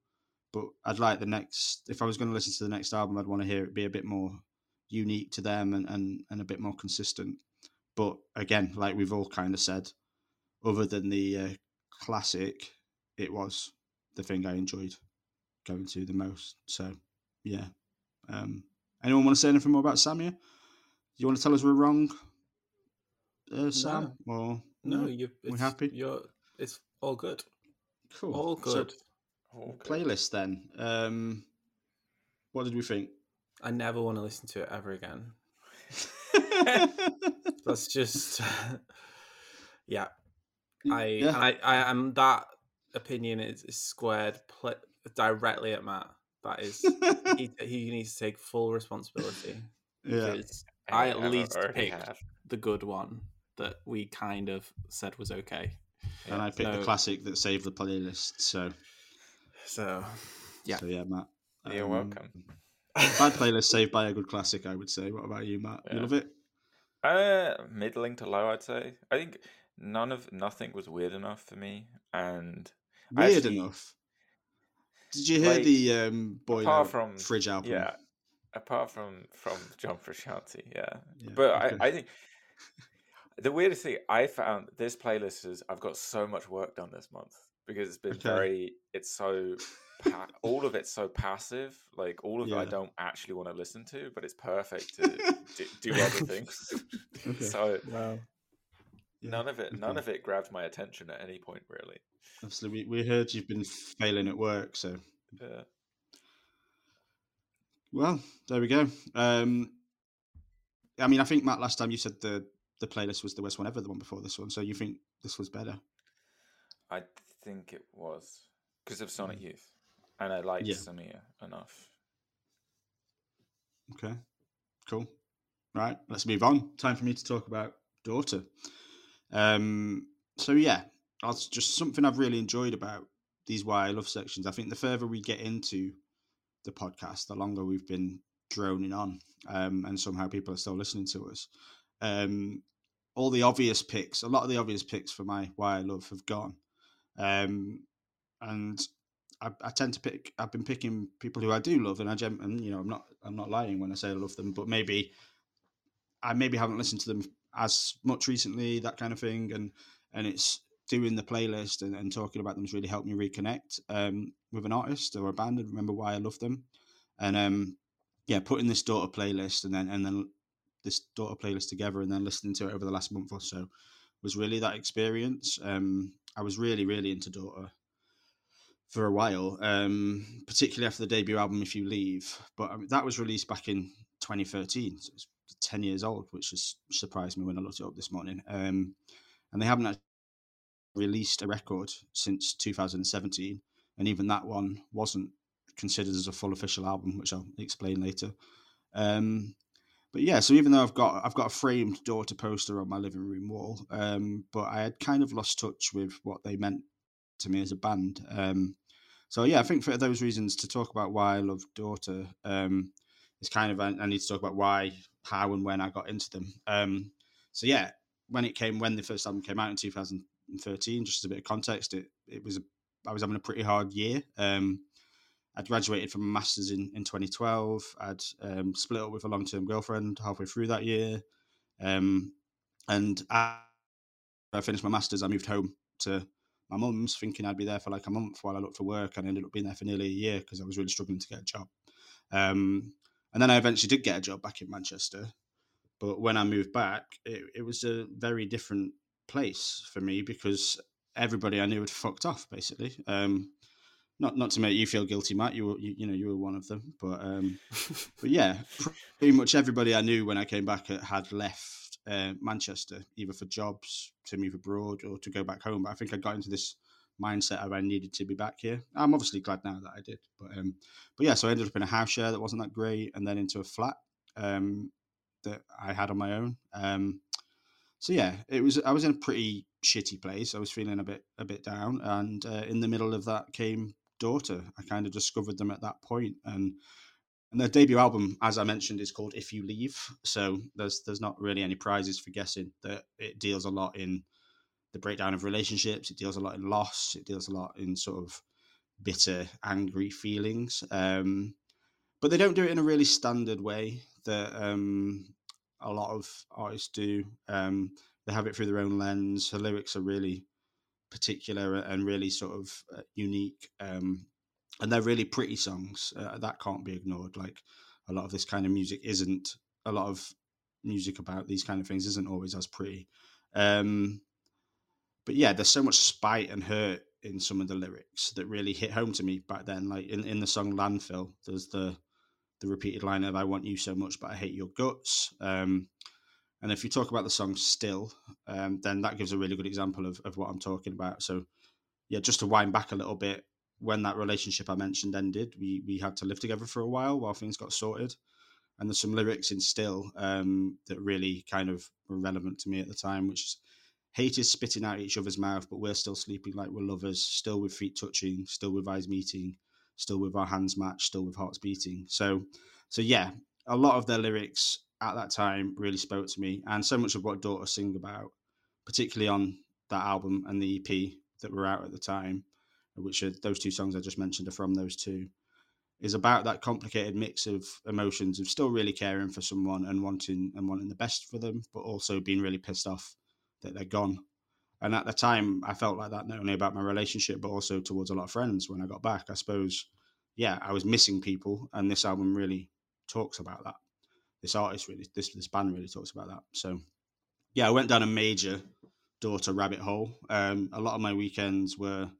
but I'd like the next. If I was going to listen to the next album, I'd want to hear it be a bit more unique to them and and, and a bit more consistent. But again, like we've all kind of said, other than the uh, classic, it was the thing I enjoyed going to the most. So yeah. Um, anyone want to say anything more about Samia? You want to tell us we're wrong, uh, Sam? Or No, you. We're It's, happy? You're. It's all good. cool. All So, good. Oh, good. playlist then. Um, what did we think? I never want to listen to it ever again. (laughs) (laughs) That's just. (laughs) yeah. I Yeah. I, I am that opinion is, is squared pl- directly at Matt. That is he, he needs to take full responsibility yeah. because I at least picked have. the good one that we kind of said was okay. And I picked the classic that saved the playlist. So So yeah. so yeah, Matt. You're Um, welcome. Bad playlist saved by a good classic, I would say. What about you, Matt? You love it? Uh, middling to low, I'd say. I think none of nothing was weird enough for me, and I Weird actually- enough. Did you hear Like, the um, Boy apart from- Fridge album? yeah, apart from from John Frusciante, yeah. Yeah, But okay. I, I think the weirdest thing I found this playlist is I've got so much work done this month because it's been Okay. very. It's so pa- all of it's so passive. Like all of it, I don't actually want to listen to, but it's perfect to (laughs) do, do other things. (laughs) Okay. so Wow. Yeah, none of it, none okay. of it grabbed my attention at any point, really. Obviously, we, we heard you've been failing at work, so Yeah. well, there we go. Um, I mean, I think Matt, last time you said the the playlist was the worst one ever, the one before this one. So you think this was better? I think it was because of Sonic Youth, and I liked. Yeah. Samia enough. Okay, cool. Right, let's move on. Time for me to talk about Daughter. Um, so yeah, that's just something I've really enjoyed about these Why I Love sections. I think the further we get into the podcast, the longer we've been droning on, um, and somehow people are still listening to us. Um, all the obvious picks, a lot of the obvious picks for my Why I Love have gone, um, and I, I tend to pick. I've been picking people who I do love, and I gem, and you know, I'm not. I'm not lying when I say I love them, but maybe I maybe haven't listened to them as much recently, that kind of thing, and and it's doing the playlist and, and talking about them has really helped me reconnect um, with an artist or a band and remember why I love them, and um, yeah, putting this daughter playlist and then and then this daughter playlist together and then listening to it over the last month or so was really that experience. Um, I was really really into daughter for a while, um, particularly after the debut album "If You Leave." But um, that was released back in 2013, so it's 10 years old, which just surprised me when I looked it up this morning. Um, and they haven't actually released a record since 2017, and even that one wasn't considered as a full official album, which I'll explain later. Um, but yeah, so even though I've got I've got a framed daughter poster on my living room wall, um, but I had kind of lost touch with what they meant to me as a band. Um, so yeah, I think for those reasons to talk about why I love Daughter, um, it's kind of I, I need to talk about why, how, and when I got into them. Um, so yeah, when it came, when the first album came out in 2013, just as a bit of context, it it was a, I was having a pretty hard year. Um, I'd graduated from a master's in, in 2012. I'd um, split up with a long term girlfriend halfway through that year. Um, and I, I finished my master's, I moved home to my mum's, thinking I'd be there for like a month while I looked for work. And ended up being there for nearly a year because I was really struggling to get a job. Um, and then I eventually did get a job back in Manchester. But when I moved back, it, it was a very different place for me because everybody I knew had fucked off, basically. Um, not not to make you feel guilty, Matt. You were you, you know you were one of them, but um, (laughs) but yeah, pretty much everybody I knew when I came back had left uh, Manchester either for jobs to move abroad or to go back home. But I think I got into this mindset of I needed to be back here. I'm obviously glad now that I did, but um, but yeah, so I ended up in a house share that wasn't that great, and then into a flat um that I had on my own. Um, so yeah, it was. I was in a pretty shitty place. I was feeling a bit a bit down, and uh, in the middle of that came Daughter. I kind of discovered them at that point, and and their debut album, as I mentioned, is called If You Leave. So there's there's not really any prizes for guessing that it deals a lot in the breakdown of relationships. It deals a lot in loss. It deals a lot in sort of bitter, angry feelings. Um, but they don't do it in a really standard way that um, a lot of artists do. Um, they have it through their own lens. Her lyrics are really particular and really sort of uh, unique. Um, and they're really pretty songs uh, that can't be ignored. Like a lot of this kind of music isn't a lot of music about these kind of things isn't always as pretty. Um, but yeah, there's so much spite and hurt in some of the lyrics that really hit home to me back then. Like in, in the song Landfill, there's the the repeated line of "I want you so much, but I hate your guts." Um, and if you talk about the song "Still," um, then that gives a really good example of, of what I'm talking about. So, yeah, just to wind back a little bit, when that relationship I mentioned ended, we we had to live together for a while while things got sorted. And there's some lyrics in "Still" um, that really kind of were relevant to me at the time, which is hate is spitting out each other's mouth, but we're still sleeping like we're lovers, still with feet touching, still with eyes meeting, still with our hands matched, still with hearts beating. So, so yeah, a lot of their lyrics at that time really spoke to me, and so much of what Daughter sing about, particularly on that album and the EP that were out at the time, which are those two songs I just mentioned are from those two, is about that complicated mix of emotions of still really caring for someone and wanting and wanting the best for them, but also being really pissed off that they're gone and at the time, I felt like that not only about my relationship, but also towards a lot of friends when I got back. I suppose, yeah, I was missing people, and this album really talks about that. This artist really, this this band really talks about that. So, yeah, I went down a major daughter rabbit hole. Um, a lot of my weekends were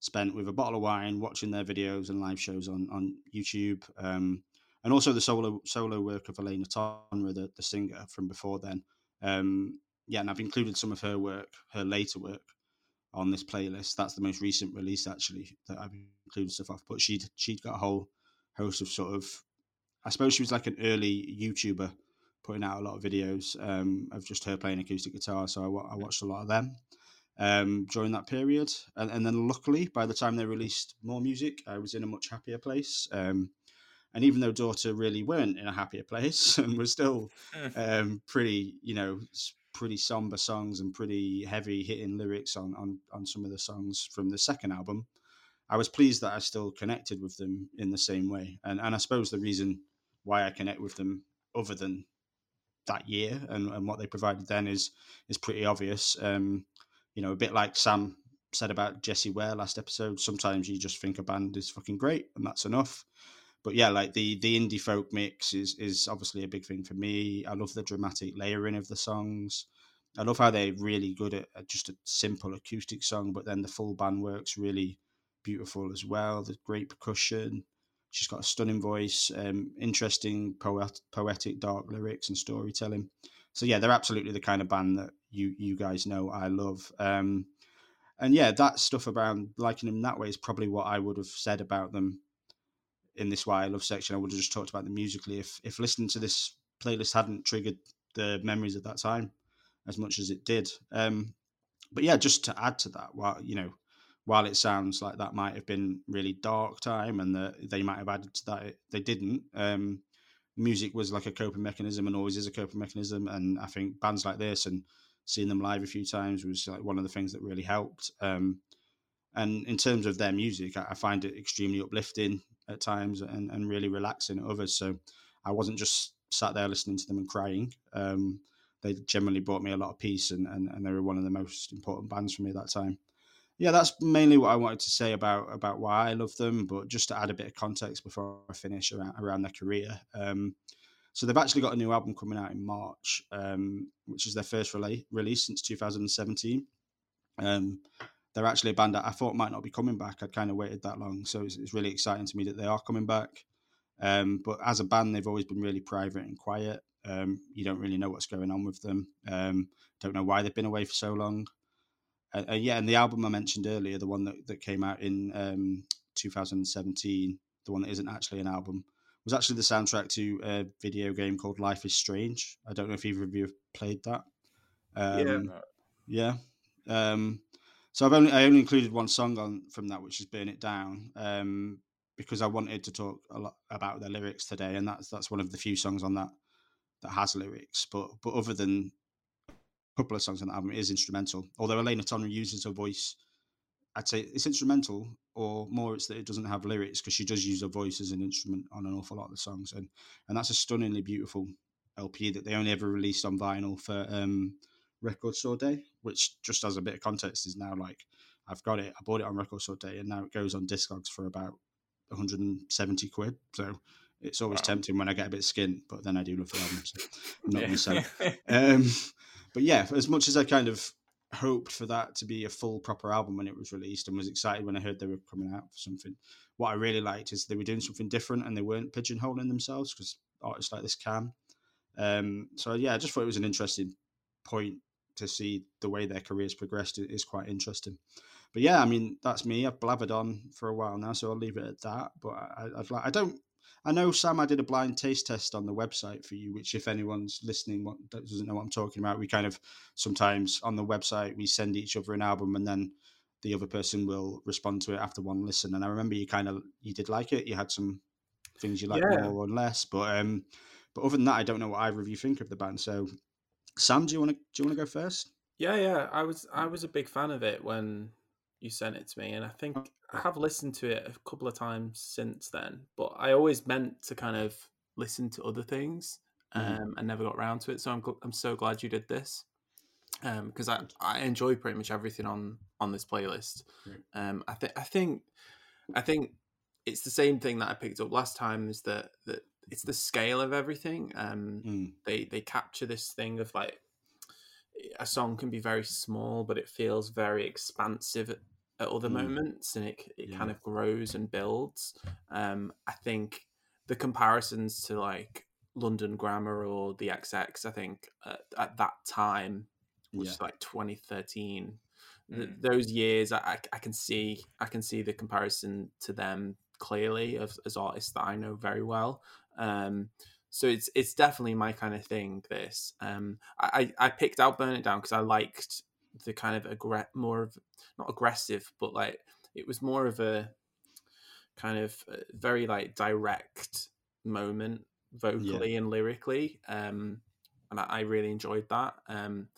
spent with a bottle of wine, watching their videos and live shows on on YouTube, um, and also the solo solo work of Elena Tonra, the, the singer from before then. Um, yeah, and I've included some of her work, her later work, on this playlist. That's the most recent release actually that I've included stuff off. But she'd she'd got a whole host of sort of, I suppose she was like an early YouTuber, putting out a lot of videos um, of just her playing acoustic guitar. So I, I watched a lot of them um, during that period, and, and, then luckily by the time they released more music, I was in a much happier place. Um, and even though Daughter really weren't in a happier place (laughs) and was still (laughs) um, pretty, you know, pretty somber songs and pretty heavy hitting lyrics on, on on some of the songs from the second album, I was pleased that I still connected with them in the same way. And and I suppose the reason why I connect with them, other than that year and, and what they provided then, is is pretty obvious. Um, you know, a bit like Sam said about Jessie Ware last episode. Sometimes you just think a band is fucking great, and that's enough but yeah, like the the indie folk mix is is obviously a big thing for me. I love the dramatic layering of the songs. I love how they're really good at, at just a simple acoustic song, but then the full band works really beautiful as well. The great percussion. She's got a stunning voice, um, interesting poet, poetic, dark lyrics and storytelling. So yeah, they're absolutely the kind of band that you you guys know I love. Um, and yeah, that stuff around liking them that way is probably what I would have said about them in this why I love section, I would have just talked about them musically. If if listening to this playlist hadn't triggered the memories of that time as much as it did. Um, but yeah, just to add to that, while you know, while it sounds like that might have been really dark time and that they might have added to that, they didn't. Um, music was like a coping mechanism and always is a coping mechanism. And I think bands like this and seeing them live a few times was like one of the things that really helped. Um, and in terms of their music, I, I find it extremely uplifting at times and, and really relaxing at others. So I wasn't just sat there listening to them and crying. Um, they generally brought me a lot of peace and, and, and they were one of the most important bands for me at that time. Yeah, that's mainly what I wanted to say about about why I love them. But just to add a bit of context before I finish around, around their career. Um, so they've actually got a new album coming out in March, um, which is their first rela- release since 2017. Um, they're actually a band that I thought might not be coming back. I'd kind of waited that long, so it's, it's really exciting to me that they are coming back. Um, but as a band, they've always been really private and quiet. Um, you don't really know what's going on with them. Um, don't know why they've been away for so long. uh, uh, yeah, and the album I mentioned earlier, the one that, that came out in um, 2017, the one that isn't actually an album, was actually the soundtrack to a video game called Life is Strange. I don't know if either of you have played that. Um, yeah. Yeah. Um, so I've only I only included one song on from that, which is "Burn It Down," um, because I wanted to talk a lot about the lyrics today, and that's that's one of the few songs on that that has lyrics. But but other than a couple of songs on the album, it is instrumental. Although Elena Tonra uses her voice, I'd say it's instrumental, or more it's that it doesn't have lyrics because she does use her voice as an instrument on an awful lot of the songs, and and that's a stunningly beautiful LP that they only ever released on vinyl for um, Record Store Day, which just as a bit of context is now like I've got it. I bought it on Record Store Day, and now it goes on Discogs for about 170 quid. So it's always wow. tempting when I get a bit of skin, but then I do love the album, so I'm not to sell. (laughs) Um, but yeah, as much as I kind of hoped for that to be a full proper album when it was released, and was excited when I heard they were coming out for something. What I really liked is they were doing something different, and they weren't pigeonholing themselves because artists like this can. Um, so yeah, I just thought it was an interesting point to see the way their careers progressed is quite interesting. But yeah, I mean that's me. I've blathered on for a while now, so I'll leave it at that. But I, would like I don't. I know Sam. I did a blind taste test on the website for you, which if anyone's listening what, doesn't know what I'm talking about, we kind of sometimes on the website we send each other an album and then the other person will respond to it after one listen. And I remember you kind of you did like it. You had some things you liked yeah. more or less, but um, but other than that, I don't know what either of you think of the band. So Sam, do you want to do you want to go first? Yeah, yeah. I was I was a big fan of it when you sent it to me, and I think I have listened to it a couple of times since then. But I always meant to kind of listen to other things, mm-hmm. um, and never got around to it. So I'm I'm so glad you did this because um, I I enjoy pretty much everything on on this playlist. Um, I think I think I think it's the same thing that I picked up last time. Is that that it's the scale of everything. Um, mm. They they capture this thing of like a song can be very small, but it feels very expansive at, other mm. moments, and it it yeah. kind of grows and builds. Um, I think the comparisons to like London Grammar or the XX, I think at, at that time, which yeah. is like 2013, mm. th- those years, I, I can see I can see the comparison to them clearly as, as artists that I know very well. Um, so it's it's definitely my kind of thing. This um, I I picked out Burn It Down because I liked the kind of aggr- more of not aggressive, but like it was more of a kind of uh, very like direct moment vocally yeah. and lyrically. Um, and I, I, really enjoyed that. Um,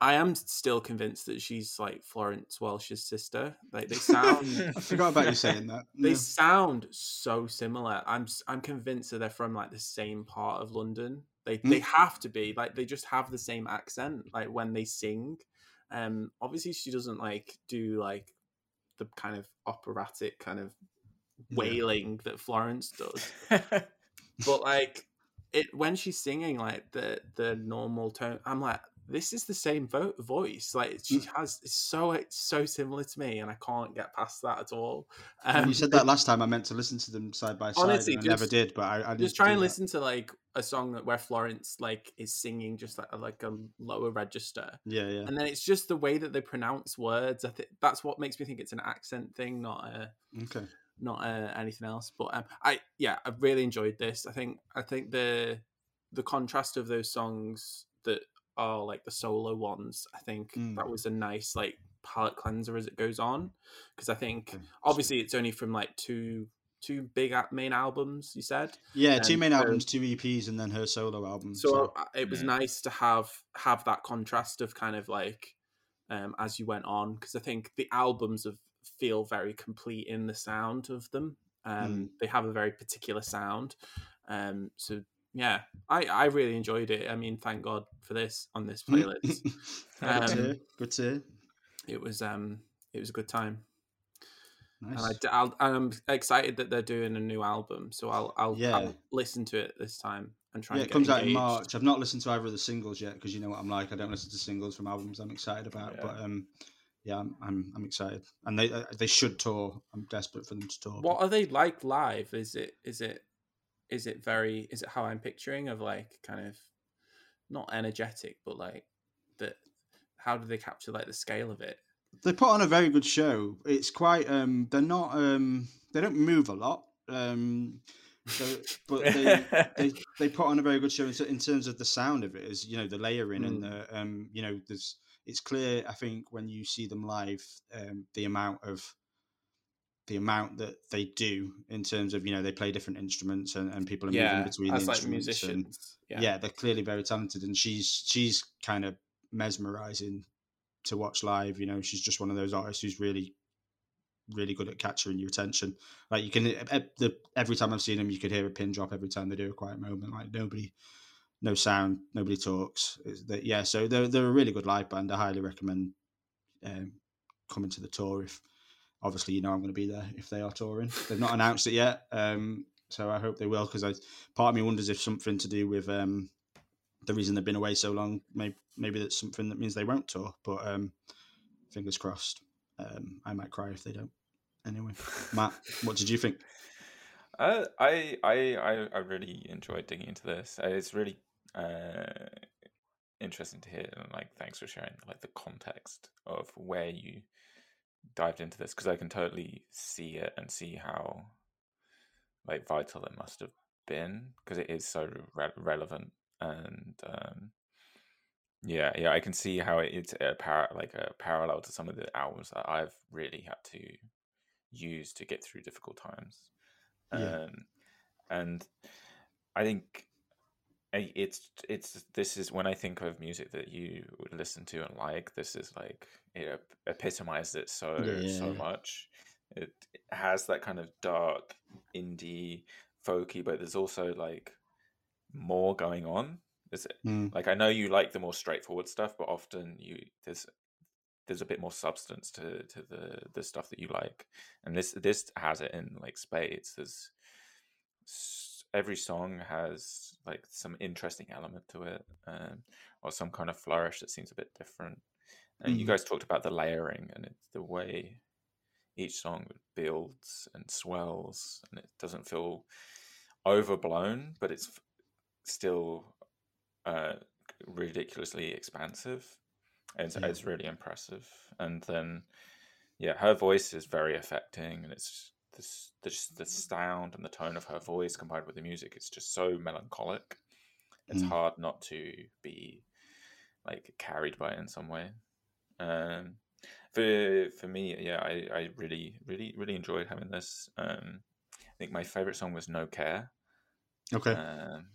I am still convinced that she's like Florence Welch's sister. Like they sound. (laughs) I forgot about you saying that. (laughs) They yeah. sound so similar. I'm I'm convinced that they're from like the same part of London. They mm. they have to be like they just have the same accent. Like when they sing, um, obviously she doesn't like do like the kind of operatic kind of wailing that Florence does. (laughs) but like it when she's singing like the the normal tone, I'm like this is the same vo- voice. Like she mm. has, it's so it's so similar to me, and I can't get past that at all. Um, you said that last time. I meant to listen to them side by side. Honestly, just, I never did, but I, I just try and that. listen to like a song that where Florence like is singing just like like a lower register. Yeah, yeah. And then it's just the way that they pronounce words. I think that's what makes me think it's an accent thing, not a okay, not a, anything else. But um, I yeah, I've really enjoyed this. I think I think the the contrast of those songs that are like the solo ones. I think mm. that was a nice like palate cleanser as it goes on because I think okay. obviously it's only from like two two big main albums. You said yeah, two main so, albums, two EPs, and then her solo album. So, so. Uh, it was yeah. nice to have have that contrast of kind of like um, as you went on because I think the albums of feel very complete in the sound of them. Um, mm. They have a very particular sound. Um, so yeah, I, I really enjoyed it. I mean, thank God for this on this (laughs) playlist. um, good, to hear. good to. It was um it was a good time. Nice. And, I, am excited that they're doing a new album, so I'll I'll, yeah. I'll listen to it this time and try. Yeah, and it comes engaged. out in March. I've not listened to either of the singles yet because you know what I'm like. I don't listen to singles from albums I'm excited about. Yeah. But um, yeah, I'm, I'm, I'm excited, and they uh, they should tour. I'm desperate for them to tour. What are they like live? Is it is it is it very is it how I'm picturing of like kind of not energetic but like that how do they capture like the scale of it they put on a very good show. It's quite um they're not um they don't move a lot. Um so, but they, (laughs) they they put on a very good show in, terms of the sound of it as you know the layering mm. and the um you know there's it's clear I think when you see them live um the amount of the amount that they do in terms of you know they play different instruments and, and people are yeah, moving between the like instruments musicians. And, yeah. yeah they're clearly very talented and she's she's kind of mesmerizing to watch live you know she's just one of those artists who's really really good at capturing your attention. Like you can, the, every time I've seen them, you could hear a pin drop every time they do a quiet moment. Like nobody, no sound, nobody talks. That yeah, so they're they're a really good live band. I highly recommend um, coming to the tour. If obviously you know I'm going to be there if they are touring. They've not announced it yet, um, so I hope they will. Because part of me wonders if something to do with um, the reason they've been away so long. Maybe maybe that's something that means they won't tour. But um, fingers crossed. Um, I might cry if they don't. Anyway, (laughs) Matt, what did you think? Uh, I, I I really enjoyed digging into this. Uh, it's really uh, interesting to hear, and like thanks for sharing like the context of where you dived into this because I can totally see it and see how like vital it must have been because it is so re- relevant and um, yeah, yeah, I can see how it's a par- like a parallel to some of the albums that I've really had to use to get through difficult times. Yeah. Um, and I think it's it's this is when I think of music that you would listen to and like. This is like it epitomizes it so yeah. so much. It has that kind of dark indie folky, but there's also like more going on is it mm. like I know you like the more straightforward stuff, but often you there's there's a bit more substance to to the the stuff that you like, and this this has it in like spades. There's every song has like some interesting element to it, um, or some kind of flourish that seems a bit different. And mm. you guys talked about the layering and it's the way each song builds and swells, and it doesn't feel overblown, but it's still uh, ridiculously expansive. It's, yeah. it's really impressive. And then, yeah, her voice is very affecting, and it's this the, the sound and the tone of her voice combined with the music. It's just so melancholic. It's mm. hard not to be like carried by it in some way. Um, for for me, yeah, I, I really really really enjoyed having this. Um, I think my favorite song was No Care. Okay. Um,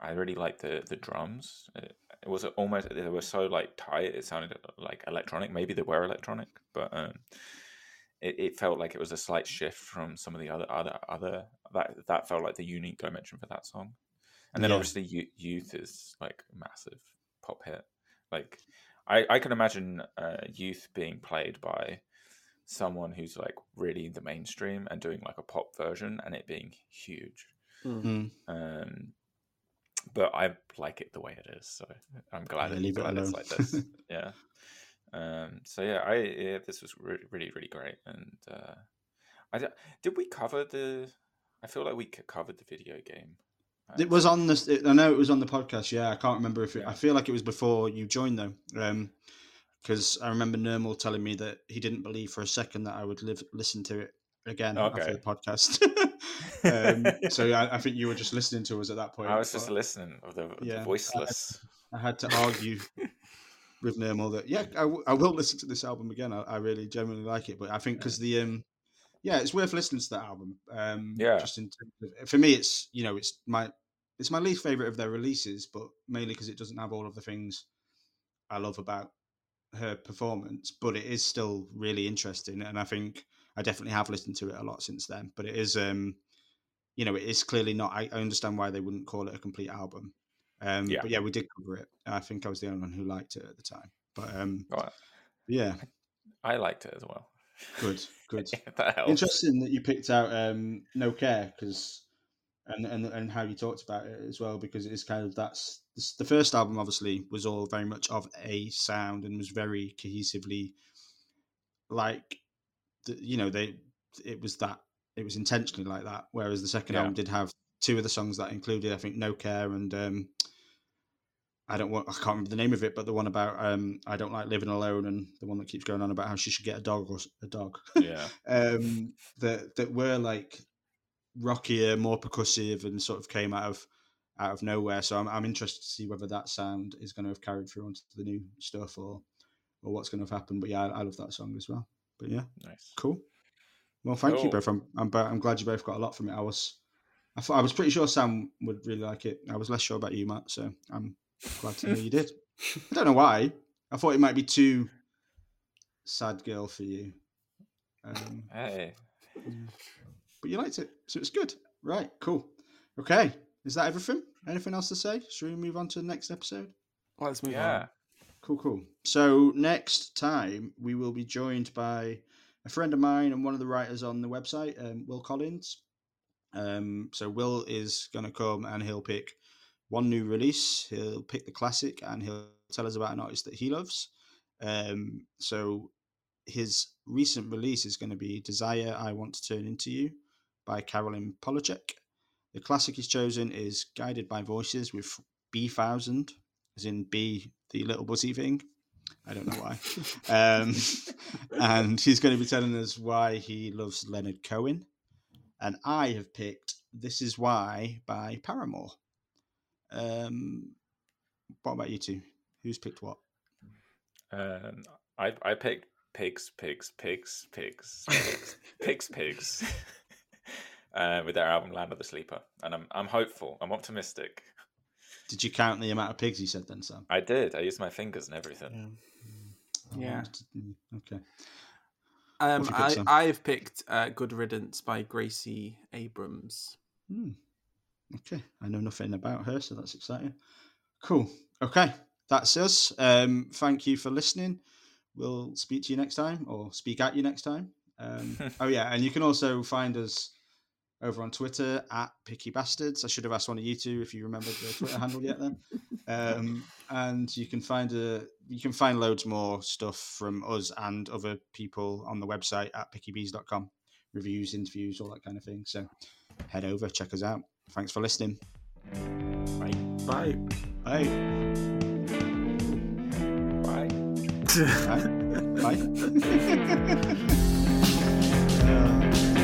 I really liked the the drums. It, it, was almost they were so like tight. It sounded like electronic. Maybe they were electronic, but um, it, it felt like it was a slight shift from some of the other other other that that felt like the unique dimension for that song. And then yeah. obviously Youth is like a massive pop hit. Like I I can imagine uh, Youth being played by someone who's like really in the mainstream and doing like a pop version and it being huge. Mm-hmm. Um, but I like it the way it is. So I'm glad, yeah, it, glad it's like this. (laughs) yeah. Um, so yeah, I yeah, this was really really really great, and uh, I did we cover the? I feel like we covered the video game. It was on this. I know it was on the podcast. Yeah, I can't remember if it. I feel like it was before you joined though, because um, I remember Nermal telling me that he didn't believe for a second that I would live listen to it again okay. after the podcast. (laughs) um, so (laughs) I, I, think you were just listening to us at that point. I was just listening of the, yeah, the voiceless. I, I, had to argue (laughs) with Nermal that yeah, I, w- I will listen to this album again. I, I really genuinely like it, but I think because the um, yeah, it's worth listening to that album. Um, yeah, just in of, for me, it's you know, it's my it's my least favorite of their releases, but mainly because it doesn't have all of the things I love about her performance. But it is still really interesting, and I think I definitely have listened to it a lot since then. But it is, um, you know, it is clearly not. I, I understand why they wouldn't call it a complete album. Um, yeah. But yeah, we did cover it. I think I was the only one who liked it at the time. But um, right. yeah, I liked it as well. Good, good. (laughs) that. Interesting that you picked out um, No Care because and, and and how you talked about it as well because it's kind of that's the first album obviously was all very much of a sound and was very cohesively like you know they it was that it was intentionally like that. Whereas the second yeah. album did have two of the songs that included, I think, No Care and um, I don't want I can't remember the name of it, but the one about um I don't like living alone, and the one that keeps going on about how she should get a dog or a dog. Yeah. (laughs) um, that that were like rockier, more percussive, and sort of came out of out of nowhere. So I'm I'm interested to see whether that sound is going to have carried through onto the new stuff or or what's going to have happened. But yeah, I, I love that song as well. But yeah, Nice. cool. Well, thank you both. I'm I'm, I'm glad you both got a lot from it. I was I thought I was pretty sure Sam would really like it. I was less sure about you, Matt. So I'm glad to know you did. I don't know why. I thought it might be too sad girl for you. Um, Hey. but you liked it, so it's good. Right, cool. Okay, is that everything? Anything else to say? Should we move on to the next episode? Let's move Yeah. on. Cool, cool. So next time we will be joined by a friend of mine and one of the writers on the website, um, Will Collins. Um, so Will is going to come and he'll pick one new release. He'll pick the classic and he'll tell us about an artist that he loves. Um, so his recent release is going to be "Desire I Want to Turn Into You" by Caroline Polachek. The classic he's chosen is "Guided by Voices" with Bee Thousand, as in bee the little buzzy thing. I don't know why. (laughs) um, (laughs) and he's going to be telling us why he loves Leonard Cohen. And I have picked "This Is Why" by Paramore. Um, what about you two? Who's picked what? Um, I I picked pigs, pigs, pigs, pigs, pigs, (laughs) pigs, pigs. uh, with their album "Land of the Sleeper," and I'm I'm hopeful. I'm optimistic. Did you count the amount of pigs you said then, Sam? I did. I used my fingers and everything. Yeah. Oh, Okay. Um, What have you picked, I, Sam? I've picked uh, "Good Riddance" by Gracie Abrams. Hmm. Okay. I know nothing about her, so that's exciting. Cool. Okay. That's us. Um, thank you for listening. We'll speak to you next time or speak at you next time. Um, (laughs) oh, yeah. And you can also find us over on Twitter at Picky Bastards. I should have asked one of you two if you remembered the Twitter handle yet then. (laughs) Um, and you can find a you can find loads more stuff from us and other people on the website at pickybees.com. Reviews, interviews, all that kind of thing. So head over, check us out. Thanks for listening. Bye. Bye. Bye. Bye. Bye. Bye. (laughs)